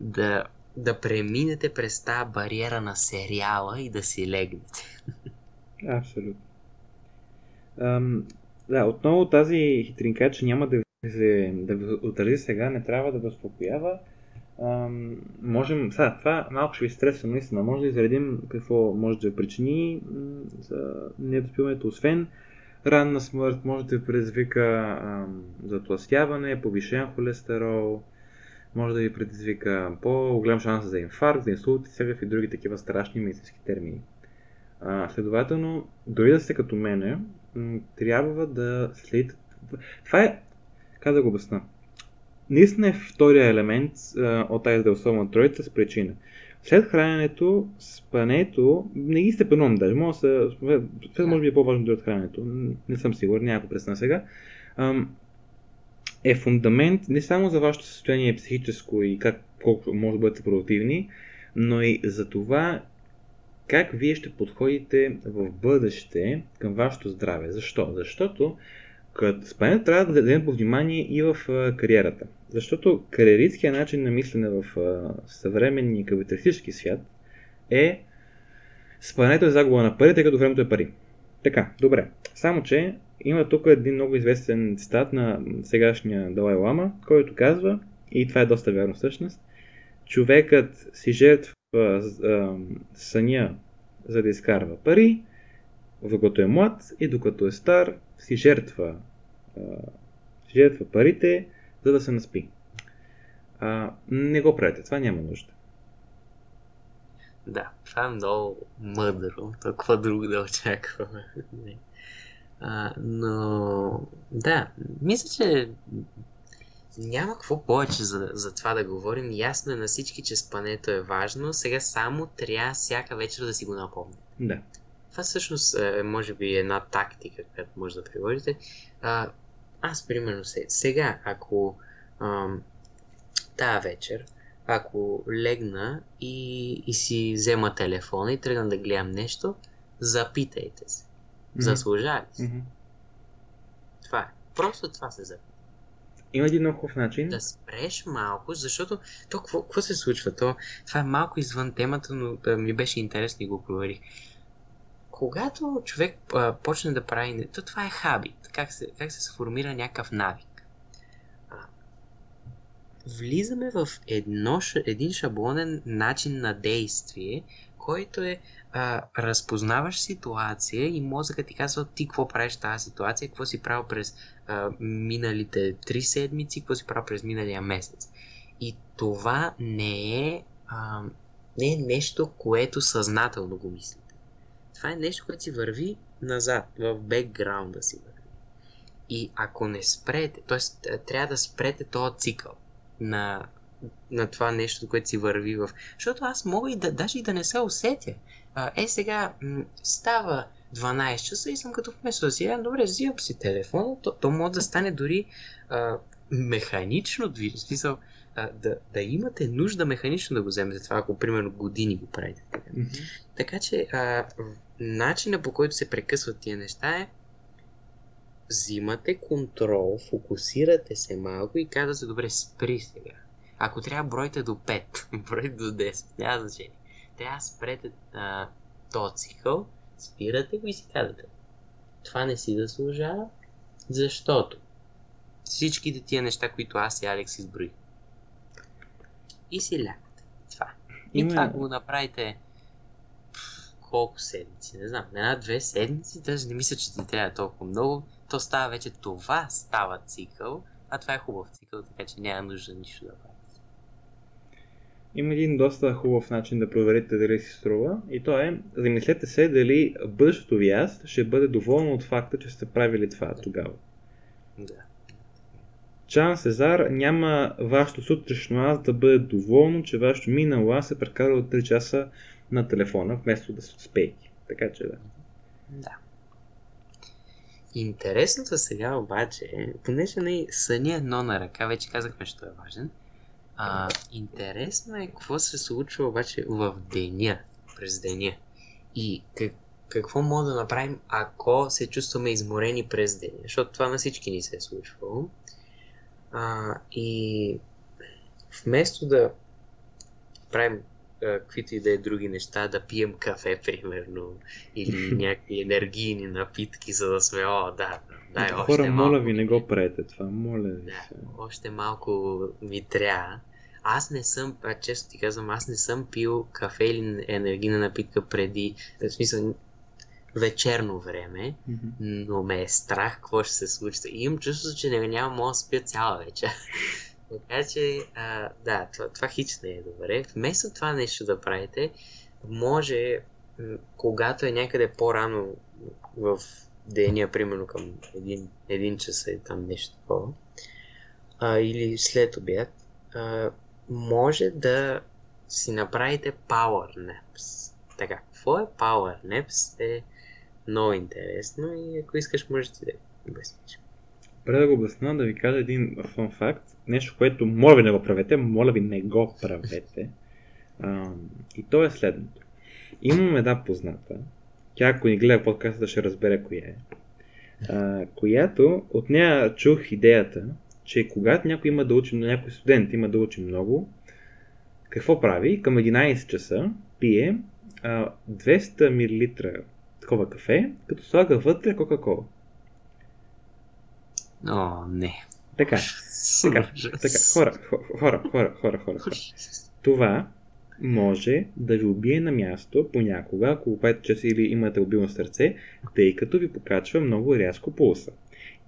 да да преминете през тази бариера на сериала и да си легнете. Абсолютно. Ам, да, отново тази хитринка, че няма да се да отрази сега, не трябва да възпокоява. Ам, можем, сега, това малко ще ви стреса, наистина. Може да изредим какво може да причини за недоспиването, освен ранна смърт, може да предизвика затластяване, повишен холестерол, може да ви предизвика по-голям шанс за инфаркт, за инсулт и всякакви други такива страшни медицински термини. А, следователно, дори да сте като мене, трябва да следите. Това е, как да го обясна, наистина е втория елемент а, от тази здравословна троица с причина. След храненето, спането, не ги степенувам даже, може, да се, може би е по-важно дори от храненето, не съм сигурен, някакво пресна сега е фундамент не само за вашето състояние психическо и как колко може да бъдете продуктивни, но и за това как вие ще подходите в бъдеще към вашето здраве. Защо? Защото като спането трябва да дадем по внимание и в кариерата. Защото кариеристският начин на мислене в съвременния капиталистически свят е спането е загуба на пари, тъй като времето е пари. Така, добре. Само, че има тук един много известен цитат на сегашния Далай Лама, който казва, и това е доста вярно всъщност, човекът си жертва съня, за да изкарва пари, докато е млад и докато е стар, си жертва, а, си жертва парите, за да се наспи. А, не го правите, това няма нужда. Да, това е много мъдро. Толкова друго да очакваме. А, но да, мисля, че няма какво повече за, за това да говорим. Ясно е на всички, че спането е важно. Сега само трябва всяка вечер да си го напомня. Да. Това всъщност е, може би, една тактика, която може да приложите. А, аз, примерно, сега, ако ам, тая вечер, ако легна и, и си взема телефона и тръгна да гледам нещо, запитайте се. Заслужава ли Mm-hmm. Това е. Просто това се запита. Има един много хубав начин. Да спреш малко, защото то какво, какво се случва? То, това е малко извън темата, но да, ми беше интересно и го проверих. Когато човек а, почне да прави... То това е хабит. Как се, как се сформира някакъв навик. А, влизаме в едно, един шаблонен начин на действие, който е а, разпознаваш ситуация и мозъкът ти казва ти какво правиш тази ситуация, какво си правил през а, миналите три седмици, какво си правил през миналия месец. И това не е, а, не е нещо, което съзнателно го мислите. Това е нещо, което си върви назад, в бекграунда си върви. И ако не спрете, т.е. трябва да спрете този цикъл на на това нещо, което си върви в... Защото аз мога и да, даже и да не се усетя. А, е, сега м- става 12 часа и съм като вместо да си добре, взимам си телефона, то, то може да стане дори а, механично движение, смисъл а, да, да имате нужда механично да го вземете това, ако примерно години го правите. Така, Mm-hmm. така че а, начина по който се прекъсват тия неща е взимате контрол, фокусирате се малко и казвате, добре, спри сега. Ако трябва, бройте до 5, бройте до 10, няма значение. Трябва спрете а, този цикъл, спирате го и си казвате. Това не си заслужава, защото всичките тия неща, които аз и Алекс изброих. И си лягате. Това. И Има- това го направите колко седмици, не знам, една-две седмици, даже не мисля, че ти трябва толкова много. То става вече това става цикъл, а това е хубав цикъл, така че няма нужда нищо да правите. Има един доста хубав начин да проверите дали си струва и то е, замислете се дали бъдещото ви аз ще бъде доволно от факта, че сте правили това тогава. Да. Чан Сезар няма вашето сутрешно аз да бъде доволно, че вашето минало аз е прекарало 3 часа на телефона, вместо да се спейки. Така че да. Да. Интересното сега обаче, е, понеже не съня едно на ръка, вече казахме, що е важен. А, интересно е какво се случва обаче в деня, през деня. И как, какво мога да направим, ако се чувстваме изморени през деня, защото това на всички ни се е случвало. А, и вместо да правим каквито и да е други неща, да пием кафе, примерно, или някакви енергийни напитки, за да сме, о, да, дай още Хора, малко. моля ви, не го правете това. Моля ви Да, още малко ми трябва. Аз не съм, а, често ти казвам, аз не съм пил кафе или енергийна напитка преди, в смисъл, вечерно време, Мгм. но ме е страх какво ще се случи. И имам чувство, че не, няма мога да спя цяла вечер. така че, а, да, това, това хич не е добре. Вместо това нещо да правите, може, когато е някъде по-рано в деня, примерно към един, един час и там нещо такова, а, или след обяд, а, може да си направите power naps. Така, какво е power naps е много интересно и ако искаш можеш ти да обясниш. Преди да го обясна, да ви кажа един фан факт. Нещо, което моля ви не го правете, моля ви не го правете. А, и то е следното. Имам една позната, тя ако ни гледа подкаста ще разбере коя е, а, която от нея чух идеята, че когато някой има да учи, някой студент има да учи много, какво прави? Към 11 часа пие а, 200 мл такова кафе, като слага вътре Кока-Кола. О, не. Така, така, така, хора, хо- хора, хора, хора, хора, хора. Това може да ви убие на място понякога, ако правите често или имате обилно сърце, тъй като ви покачва много рязко пулса.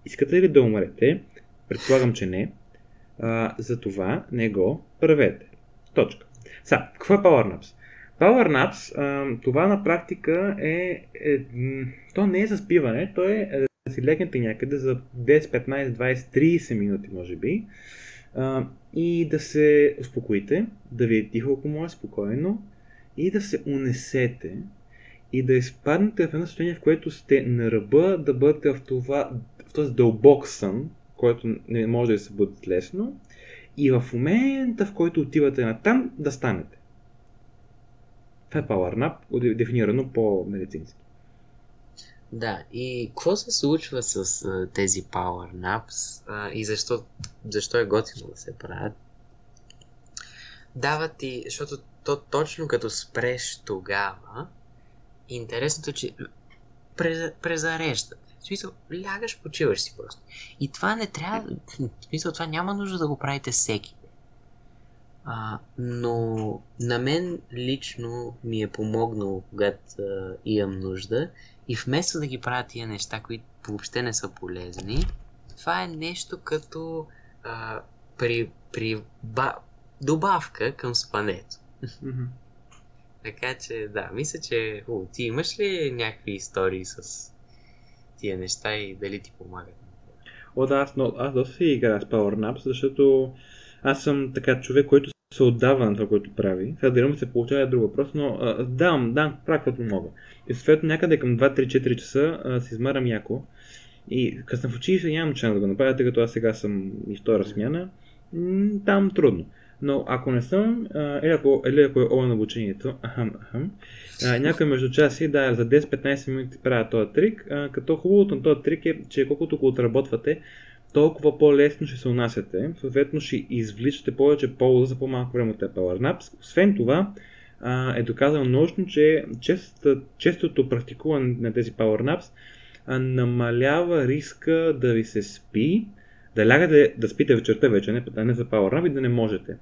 Искате ли да умрете? Предполагам, че не. А, затова не го правете. Точка. Сега, какво е Power Naps? Power Naps, а, това на практика е, е то не е за спиване, то е е да си легнете някъде за 10, 15, 20, 30 минути, може би, а, и да се успокоите, да ви е тихо, ако може, спокойно, и да се унесете, и да изпаднете в едно състояние, в което сте на ръба да бъдете в, това, в този дълбок сън, който не може да се бъдете лесно, и в момента, в който отивате на там, да станете. Това е Power Nap, дефинирано по-медицински. Да, и какво се случва с а, тези Power Naps а, и защо, защо е готино да се правят? Дава ти, защото то точно като спреш тогава, интересното е, че през, презарежда. В смисъл, лягаш, почиваш си просто. И това не трябва, в смисъл, това няма нужда да го правите всеки. А, но на мен лично ми е помогнало, когато а, имам нужда. И вместо да ги правя тия неща, които въобще не са полезни, това е нещо като а, при, при ба, добавка към спането. Така че, да, мисля, че... О, ти имаш ли някакви истории с тия неща и дали ти помагат? О, да, аз, но, аз доста си играя с Power Naps, защото аз съм така човек, който се отдава на това, което прави. Сега му се получава е друг въпрос, но а, давам, давам, правя каквото мога. И съответно някъде към 2-3-4 часа а, се измарам яко И като съм в училище нямам шанс да го направя, тъй като аз сега съм и втора смяна, там трудно. Но ако не съм, а, или, ако, или ако е на обучението, ахам, ахам, а, някой между часи, да, за 10-15 минути правя този трик, а, като хубавото на този трик е, че колкото го отработвате, толкова по-лесно ще се унасяте, съответно ще извличате повече полза за по-малко време от Power Naps. Освен това, а, е доказано научно, че честото, честото практикуване на тези Power Naps а, намалява риска да ви се спи, да лягате да спите вечерта вече, не, не за Power Nap и да не можете.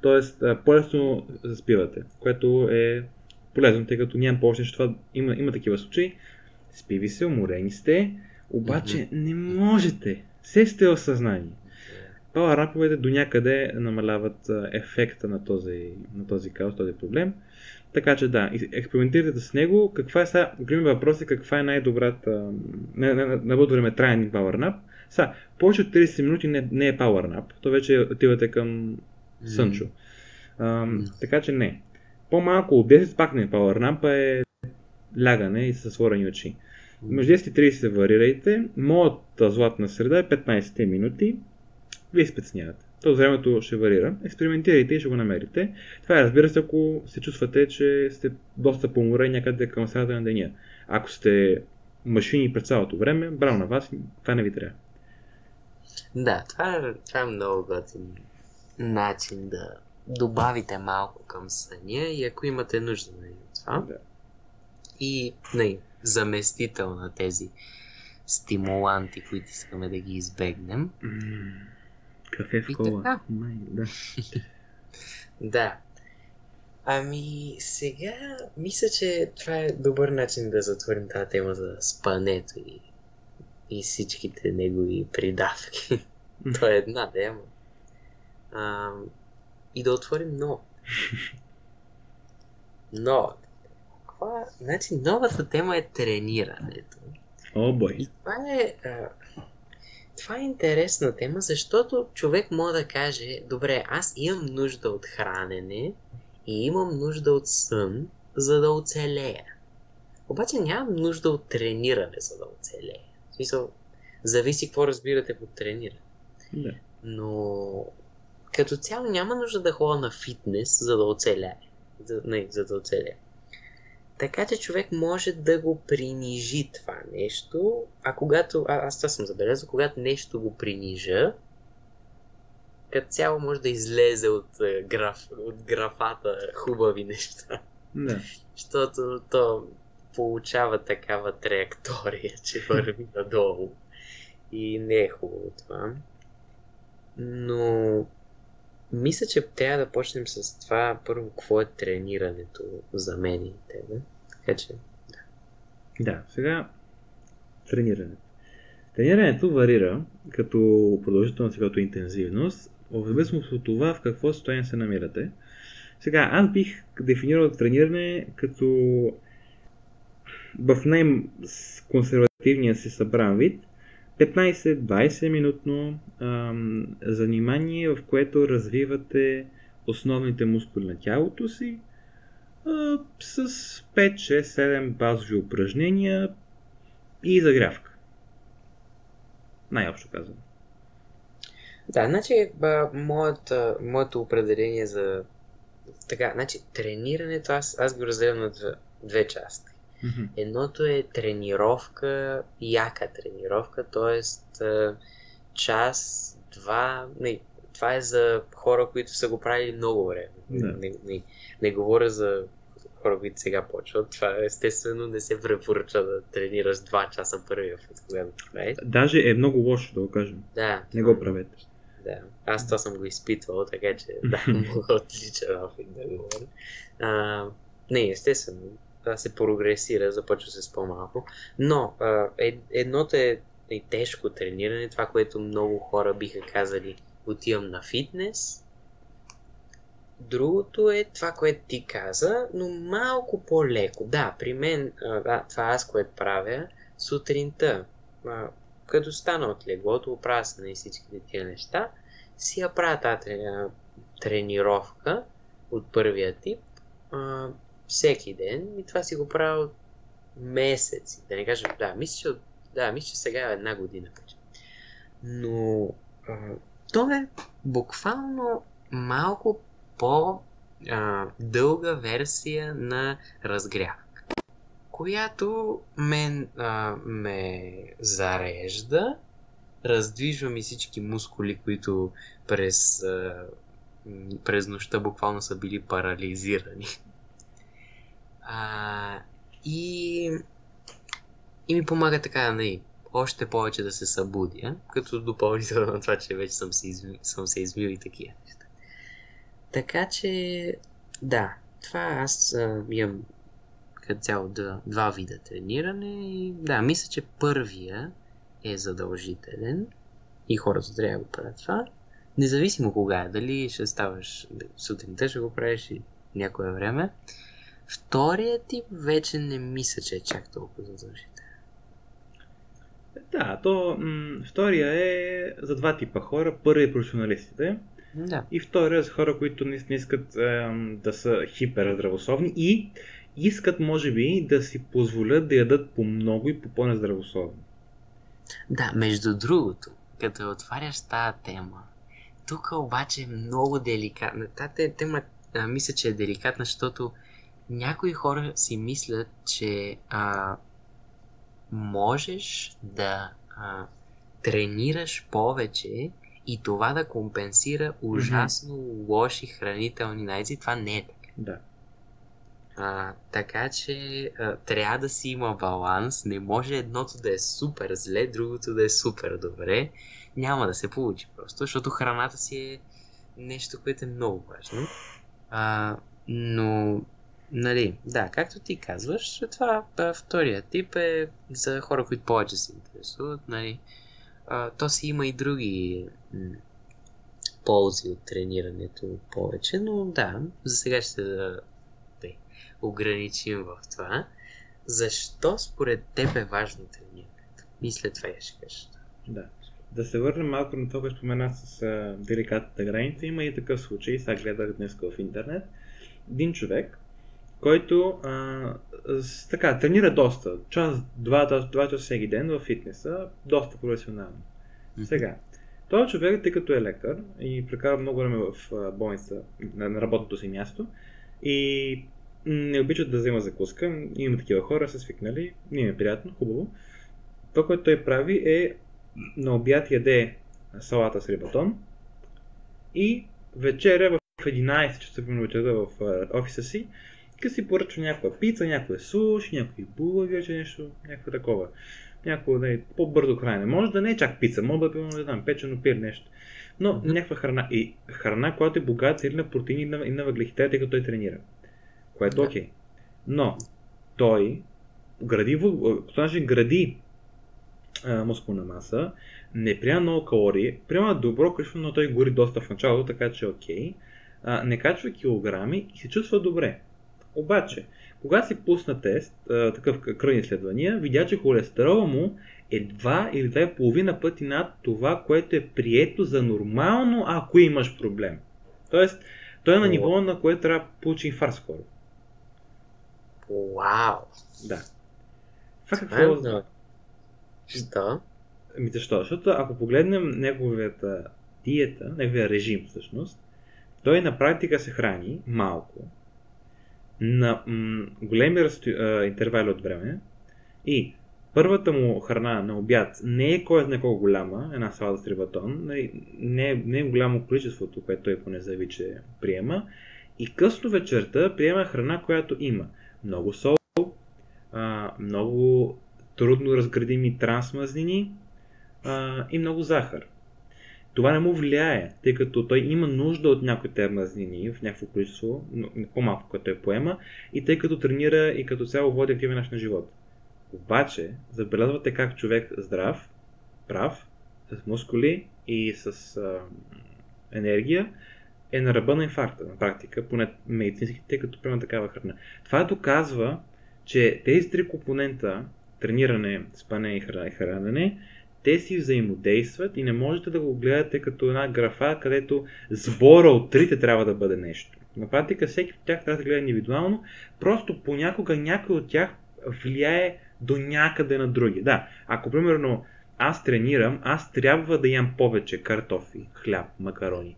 Тоест, по-лесно заспивате, което е полезно, тъй като нямам повече, че това има, има такива случаи. Спи ви се, уморени сте, обаче mm-hmm. не можете. Все сте осъзнани. Power раповете до някъде намаляват ефекта на този, на този каос, този проблем. Така че да, експериментирайте с него. Каква е сега, големи въпрос е каква е най-добрата, не, не време траен Power Nap. Са, повече от 30 минути не, не е Power Nap, то вече отивате към сънчо. Mm. А, mm. Така че не. По-малко от 10 пак не е Power Nap, е лягане и със сворени очи. Между 10 и 30 се варирайте. Моята златна среда е 15 минути. Вие спецнявате. То времето ще варира. Експериментирайте и ще го намерите. Това е разбира се, ако се чувствате, че сте доста поморени някъде към средата на деня. Ако сте машини през цялото време, браво на вас, това не ви трябва. Да, това е, това е много готин начин да добавите малко към съня и ако имате нужда на нали, това. Да. И не, заместител на тези стимуланти, които искаме да ги избегнем. Mm, кафе в кола. Май, да. да. Ами, сега мисля, че това е добър начин да затворим тази тема за спането и, и всичките негови придавки. То е една тема. А, и да отворим но. Но, каква... Значи, новата тема е тренирането. О, бой. И това е... А... Това е интересна тема, защото човек може да каже, добре, аз имам нужда от хранене и имам нужда от сън, за да оцелея. Обаче нямам нужда от трениране, за да оцелея. В смисъл, зависи какво разбирате под трениране. Да. Но като цяло няма нужда да ходя на фитнес, за да оцеляе. За, не, за да оцеляе. Така че човек може да го принижи това нещо, а когато, а, аз това съм забелязал, когато нещо го принижа, като цяло може да излезе от, граф, от графата хубави неща. Не. Защото то получава такава траектория, че върви надолу. И не е хубаво това. Но мисля, че трябва да почнем с това първо, какво е тренирането за мен и тебе. Така че, да. Да, сега тренирането. Тренирането варира като продължителност като интензивност, в зависимост от това в какво състояние се намирате. Сега, аз бих дефинирал трениране като в най-консервативния си събран вид 15-20 минутно ам, занимание, в което развивате основните мускули на тялото си а, с 5-6-7 базови упражнения и загрявка. Най-общо казвам. Да, значи ба, моето, моето определение за така, значи тренирането аз, аз го разделям на две, две части. Mm-hmm. Едното е тренировка, яка тренировка, т.е. час, два, не, това е за хора, които са го правили много време. Yeah. Не, не, не говоря за хора, които сега почват. Това естествено не се препоръча да тренираш 2 часа първия път, когато правиш. Даже е много лошо да го кажем. Да. Не го правете. Да. Аз това съм го изпитвал, така че да, мога отличен опит да говоря. А, не, естествено, се прогресира, започва се с по-малко. Но е, едното е, е тежко трениране, това, което много хора биха казали, отивам на фитнес. Другото е това, което ти каза, но малко по-леко. Да, при мен, а, това аз, което правя, сутринта, а, като стана от леглото, оправя се всичките тия неща, си я правя тази тренировка от първия тип, а, всеки ден и това си го правя от месеци. Да не кажа, да, мисля, че Да, мисля, че сега е една година. Но а, то е буквално малко по а, дълга версия на разгрявка, която ме, а, ме зарежда, раздвижва ми всички мускули, които през, а, през нощта буквално са били парализирани. А, и, и ми помага така, нали, още повече да се събудя, като допълнително на това, че вече съм се, измил, съм се измил и такива неща. Така че, да, това аз а, имам като цяло два, два вида трениране и да, мисля, че първия е задължителен и хората трябва да го правят това. Независимо кога е, дали ще ставаш сутринта, ще го правиш и някое време. Вторият тип вече не мисля, че е чак толкова задължителен. Да, то м- втория е за два типа хора. Първи е професионалистите. Да. И втория е за хора, които не, не искат е, да са хиперздравословни и искат, може би, да си позволят да ядат по много и по по-нездравословно. Да, между другото, като отваряш тази тема, тук обаче е много деликатна. Тази тема а, мисля, че е деликатна, защото някои хора си мислят, че а, можеш да а, тренираш повече и това да компенсира ужасно mm-hmm. лоши хранителни найдзи. Това не е така. Да. А, така че а, трябва да си има баланс. Не може едното да е супер зле, другото да е супер добре. Няма да се получи просто, защото храната си е нещо, което е много важно. А, но Нали, да, както ти казваш, това а, втория тип е за хора, които повече се интересуват. Нали, а, то си има и други м- ползи от тренирането повече, но да, за сега ще да, да ограничим в това. Защо според теб е важно тренирането? Мисля, това я ще кажа. Да. Да се върнем малко на това, което спомена с а, деликатната граница. Има и такъв случай, сега гледах днес в интернет. Един човек, който а, с, така, тренира доста. Час, два, два часа всеки ден в фитнеса, доста професионално. Mm-hmm. Сега, този човек, тъй като е лекар и прекара много време в болница, на, на работното си място, и не обичат да взема закуска, има такива хора, са свикнали, не е приятно, хубаво. Това, което той прави е на обяд яде салата с рибатон и вечеря в 11 часа вечерта в офиса си като си поръчва някаква пица, някоя суш, някои булави, че нещо, някакво такова. Някакво да е по-бързо хранене. Може да не е чак пица, може да е, не знам, печено пир нещо. Но mm-hmm. някаква храна. И храна, която е богата или на протеини и на, и на въглехидрати, тъй като той тренира. Което е окей. Okay. Но той гради, по начин гради а, мускулна маса, не приема много калории, приема добро количество, но той гори доста в началото, така че е окей. Okay. не качва килограми и се чувства добре. Обаче, когато си пусна тест, такъв кръвни изследвания, видя, че холестерола му е 2 или 2,5 пъти над това, което е прието за нормално, ако имаш проблем. Тоест, той е на ниво, на което трябва да получи инфаркт скоро. Вау! Да. Това какво да. Защо? Ами защо? Защото ако погледнем неговата диета, неговия режим всъщност, той на практика се храни малко, на м- големи разто... интервали от време. И първата му храна на обяд не е кой знае колко голяма, една салата с рибатон, не е, не е голямо количеството, което той поне заяви, че приема, и късно вечерта приема храна, която има много сол, а, много трудно разградими трансмазнини а, и много захар това не му влияе, тъй като той има нужда от някои те в някакво количество, по-малко като той поема, и тъй като тренира и като цяло води активен начин на живот. Обаче, забелязвате как човек здрав, прав, с мускули и с а, енергия, е на ръба на инфаркта, на практика, поне медицински, тъй като приема такава храна. Това доказва, че тези три компонента, трениране, спане и хранене, те си взаимодействат и не можете да го гледате като една графа, където сбора от трите трябва да бъде нещо. На практика всеки от тях трябва да гледа индивидуално, просто понякога някой от тях влияе до някъде на други. Да, ако примерно аз тренирам, аз трябва да ям повече картофи, хляб, макарони.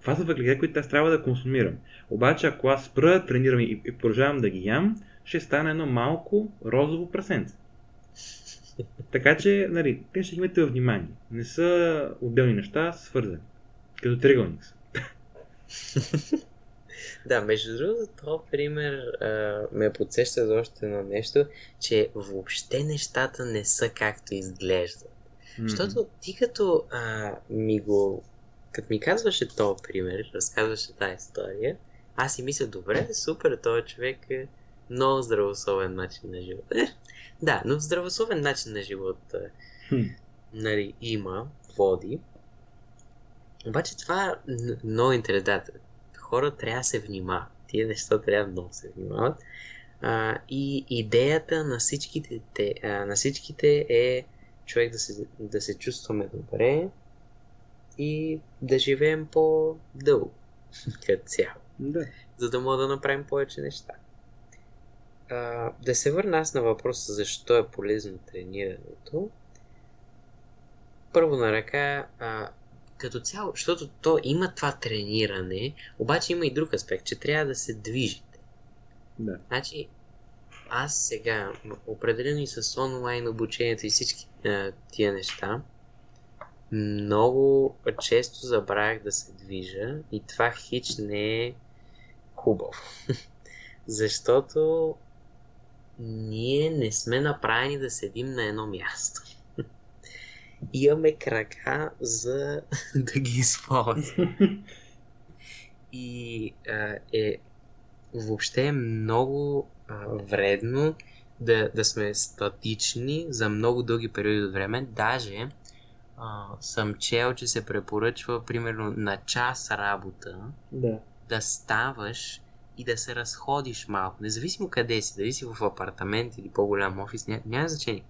Това са въглехидрати, които аз трябва да консумирам. Обаче, ако аз спра тренирам и, и продължавам да ги ям, ще стане едно малко розово прасенце. Така че, нали, те ще имате внимание. Не са отделни неща, свързани. Като триъгълник са. Да, между другото, този пример а, ме подсеща за още едно нещо, че въобще нещата не са както изглеждат. Mm-hmm. Защото ти като а, ми го... Като ми казваше този пример, разказваше тази история, аз си мисля, добре, супер, този човек е много здравословен начин на живот. Е, да, но здравословен начин на живот mm. нали, има, води. Обаче това е много интересно хора трябва да се внимават. Тия неща трябва много да се внимават. А, и идеята на всичките, те, а, на всичките е човек да се, да се чувстваме добре и да живеем по-дълго като цяло. Да. За да мога да направим повече неща. А, да се върна аз на въпроса защо е полезно тренирането. Първо на ръка, а, като цяло, защото то има това трениране, обаче има и друг аспект, че трябва да се движите. Да. Значи, аз сега, определено и с онлайн обучението и всички а, тия неща, много често забравях да се движа и това хич не е хубаво. Защото ние не сме направени да седим на едно място имаме крака за да ги използваме. И а, е въобще е много а, вредно да, да сме статични за много дълги периоди от време. Даже а, съм чел, че се препоръчва примерно на час работа да, да ставаш и да се разходиш малко. Независимо къде си, дали си в апартамент или по-голям офис, ня, няма значение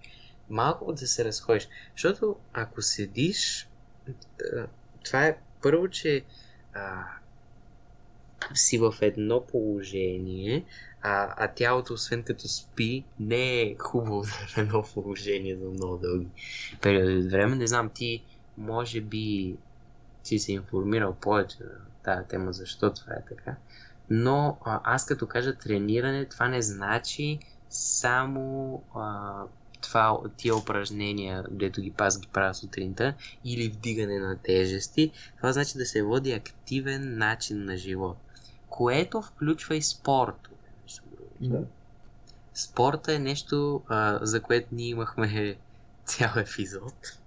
малко да се разходиш. Защото ако седиш, това е първо, че а, си в едно положение, а, а тялото, освен като спи, не е хубаво да е едно положение за много дълги периоди от време. Не знам, ти може би си се информирал повече на тази тема, защо това е така. Но а, аз като кажа трениране, това не значи само а, това, тия упражнения, дето ги пас ги правя сутринта, или вдигане на тежести, това значи да се води активен начин на живот, което включва и спорт. Да. Спорта е нещо, а, за което ние имахме цял епизод.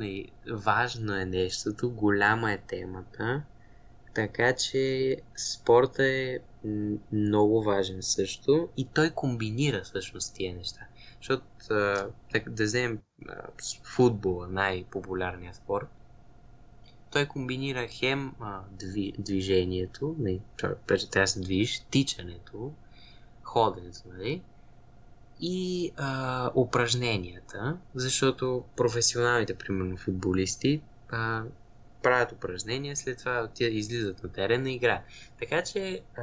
И важно е нещото, голяма е темата, така че спорта е много важен също и той комбинира всъщност тия неща. Защото так, да вземем футбола, най-популярния спорт, той комбинира хем движението, нали, трябва да се движиш, тичането, ходенето, нали, и а, упражненията, защото професионалните, примерно футболисти, а, правят упражнения, след това излизат на терена игра. Така че а,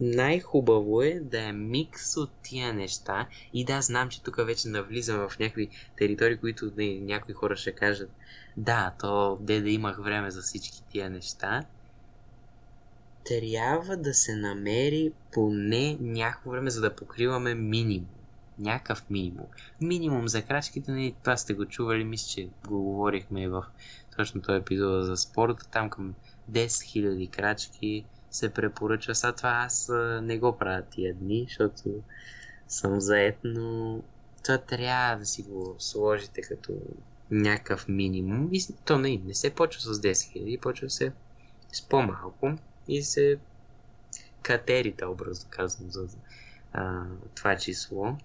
най-хубаво е да е микс от тия неща. И да, знам, че тук вече навлизам в някакви територии, които не, някои хора ще кажат да, то де да имах време за всички тия неща. Трябва да се намери поне някакво време, за да покриваме минимум. Някакъв минимум. Минимум за крачките, не, това сте го чували, мисля, че го говорихме в точно този епизод за спорта, там към 10 000 крачки се препоръчва. Сега това аз не го правя тия дни, защото съм заед, но това трябва да си го сложите като някакъв минимум. И то не, не се почва с 10 000, почва се с по-малко и се катерите, образно казвам, за а, това число.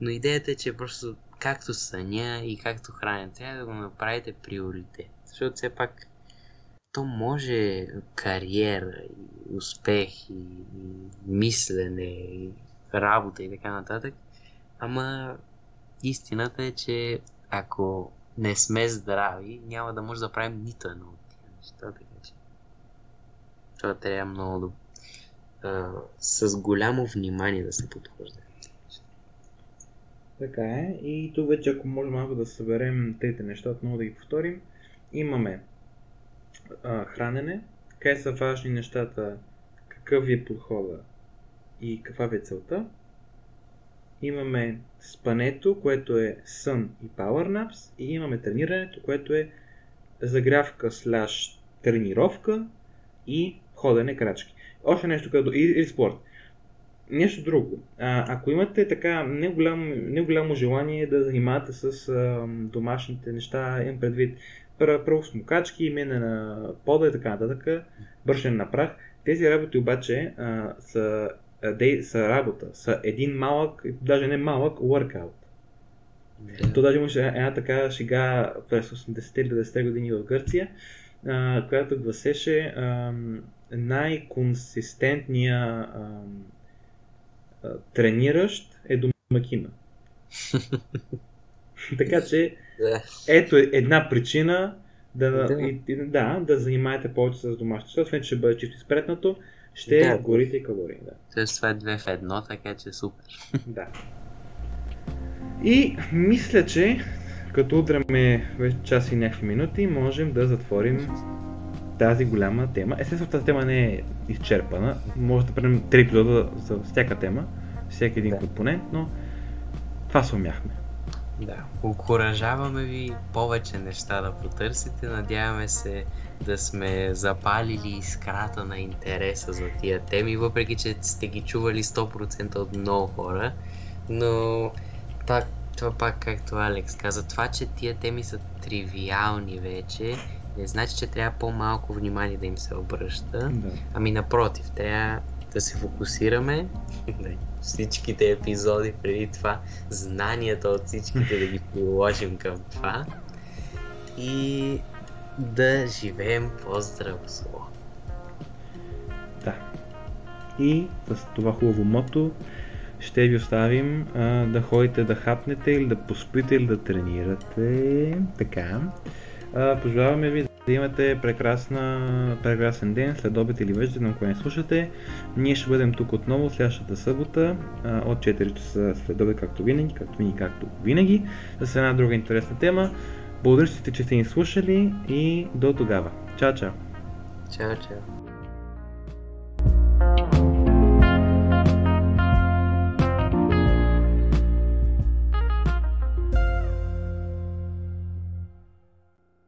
Но идеята е, че просто както съня и както храня, трябва да го направите приоритет. Защото все пак то може кариера успех и, мислене и работа и така нататък. Ама истината е, че ако не сме здрави, няма да може да правим нито едно от тия неща, така че това трябва много да а, с голямо внимание да се подхожда. Така е. И тук вече, ако може малко да съберем трите неща, отново да ги повторим. Имаме а, хранене, къде са важни нещата, какъв ви е подхода и каква е целта. Имаме спането, което е сън и power naps и имаме тренирането, което е загрявка слаш тренировка и ходене крачки. Още нещо, като и, и спорт. Нещо друго. А, ако имате така не голямо, не голямо желание да занимавате с а, домашните неща, имам предвид правосмокачки, мене на пода и така нататък, бършен на прах, тези работи обаче а, са, а, са работа, са един малък, даже не малък, workout. Yeah. То даже имаше една така шега през 80-те или 90-те години в Гърция, а, която гласеше а, най-консистентния а, трениращ е домакина. така че, ето е една причина да, да. И, да, да занимаете повече с домашни защото вече ще бъде чисто изпретнато, ще да, горите и калории. Да. Тоест това е две в едно, така че е супер. да. И мисля, че като удряме вече час и някакви минути, можем да затворим тази голяма тема. Естествено, тази тема не е изчерпана. Може да правим три епизода за всяка тема, всеки един да. компонент, но това се умяхме. Да, окоръжаваме ви повече неща да потърсите. Надяваме се да сме запалили искрата на интереса за тия теми, въпреки че сте ги чували 100% от много хора. Но пак, това пак, както Алекс каза, това, че тия теми са тривиални вече, не значи, че трябва по-малко внимание да им се обръща. Да. Ами напротив, трябва да се фокусираме всичките епизоди преди това, знанията от всичките да ги приложим към това и да живеем по-здравословно. Да. И с това хубаво мото ще ви оставим а, да ходите да хапнете или да поспите или да тренирате. Така. А, пожелаваме ви да имате прекрасна, прекрасен ден, след обед или вечер, ако не слушате. Ние ще бъдем тук отново следващата събота от 4 часа след обед, както винаги, както винаги, както винаги, с една друга интересна тема. Благодаря, че сте ни слушали и до тогава. Чао, чао! Чао, чао!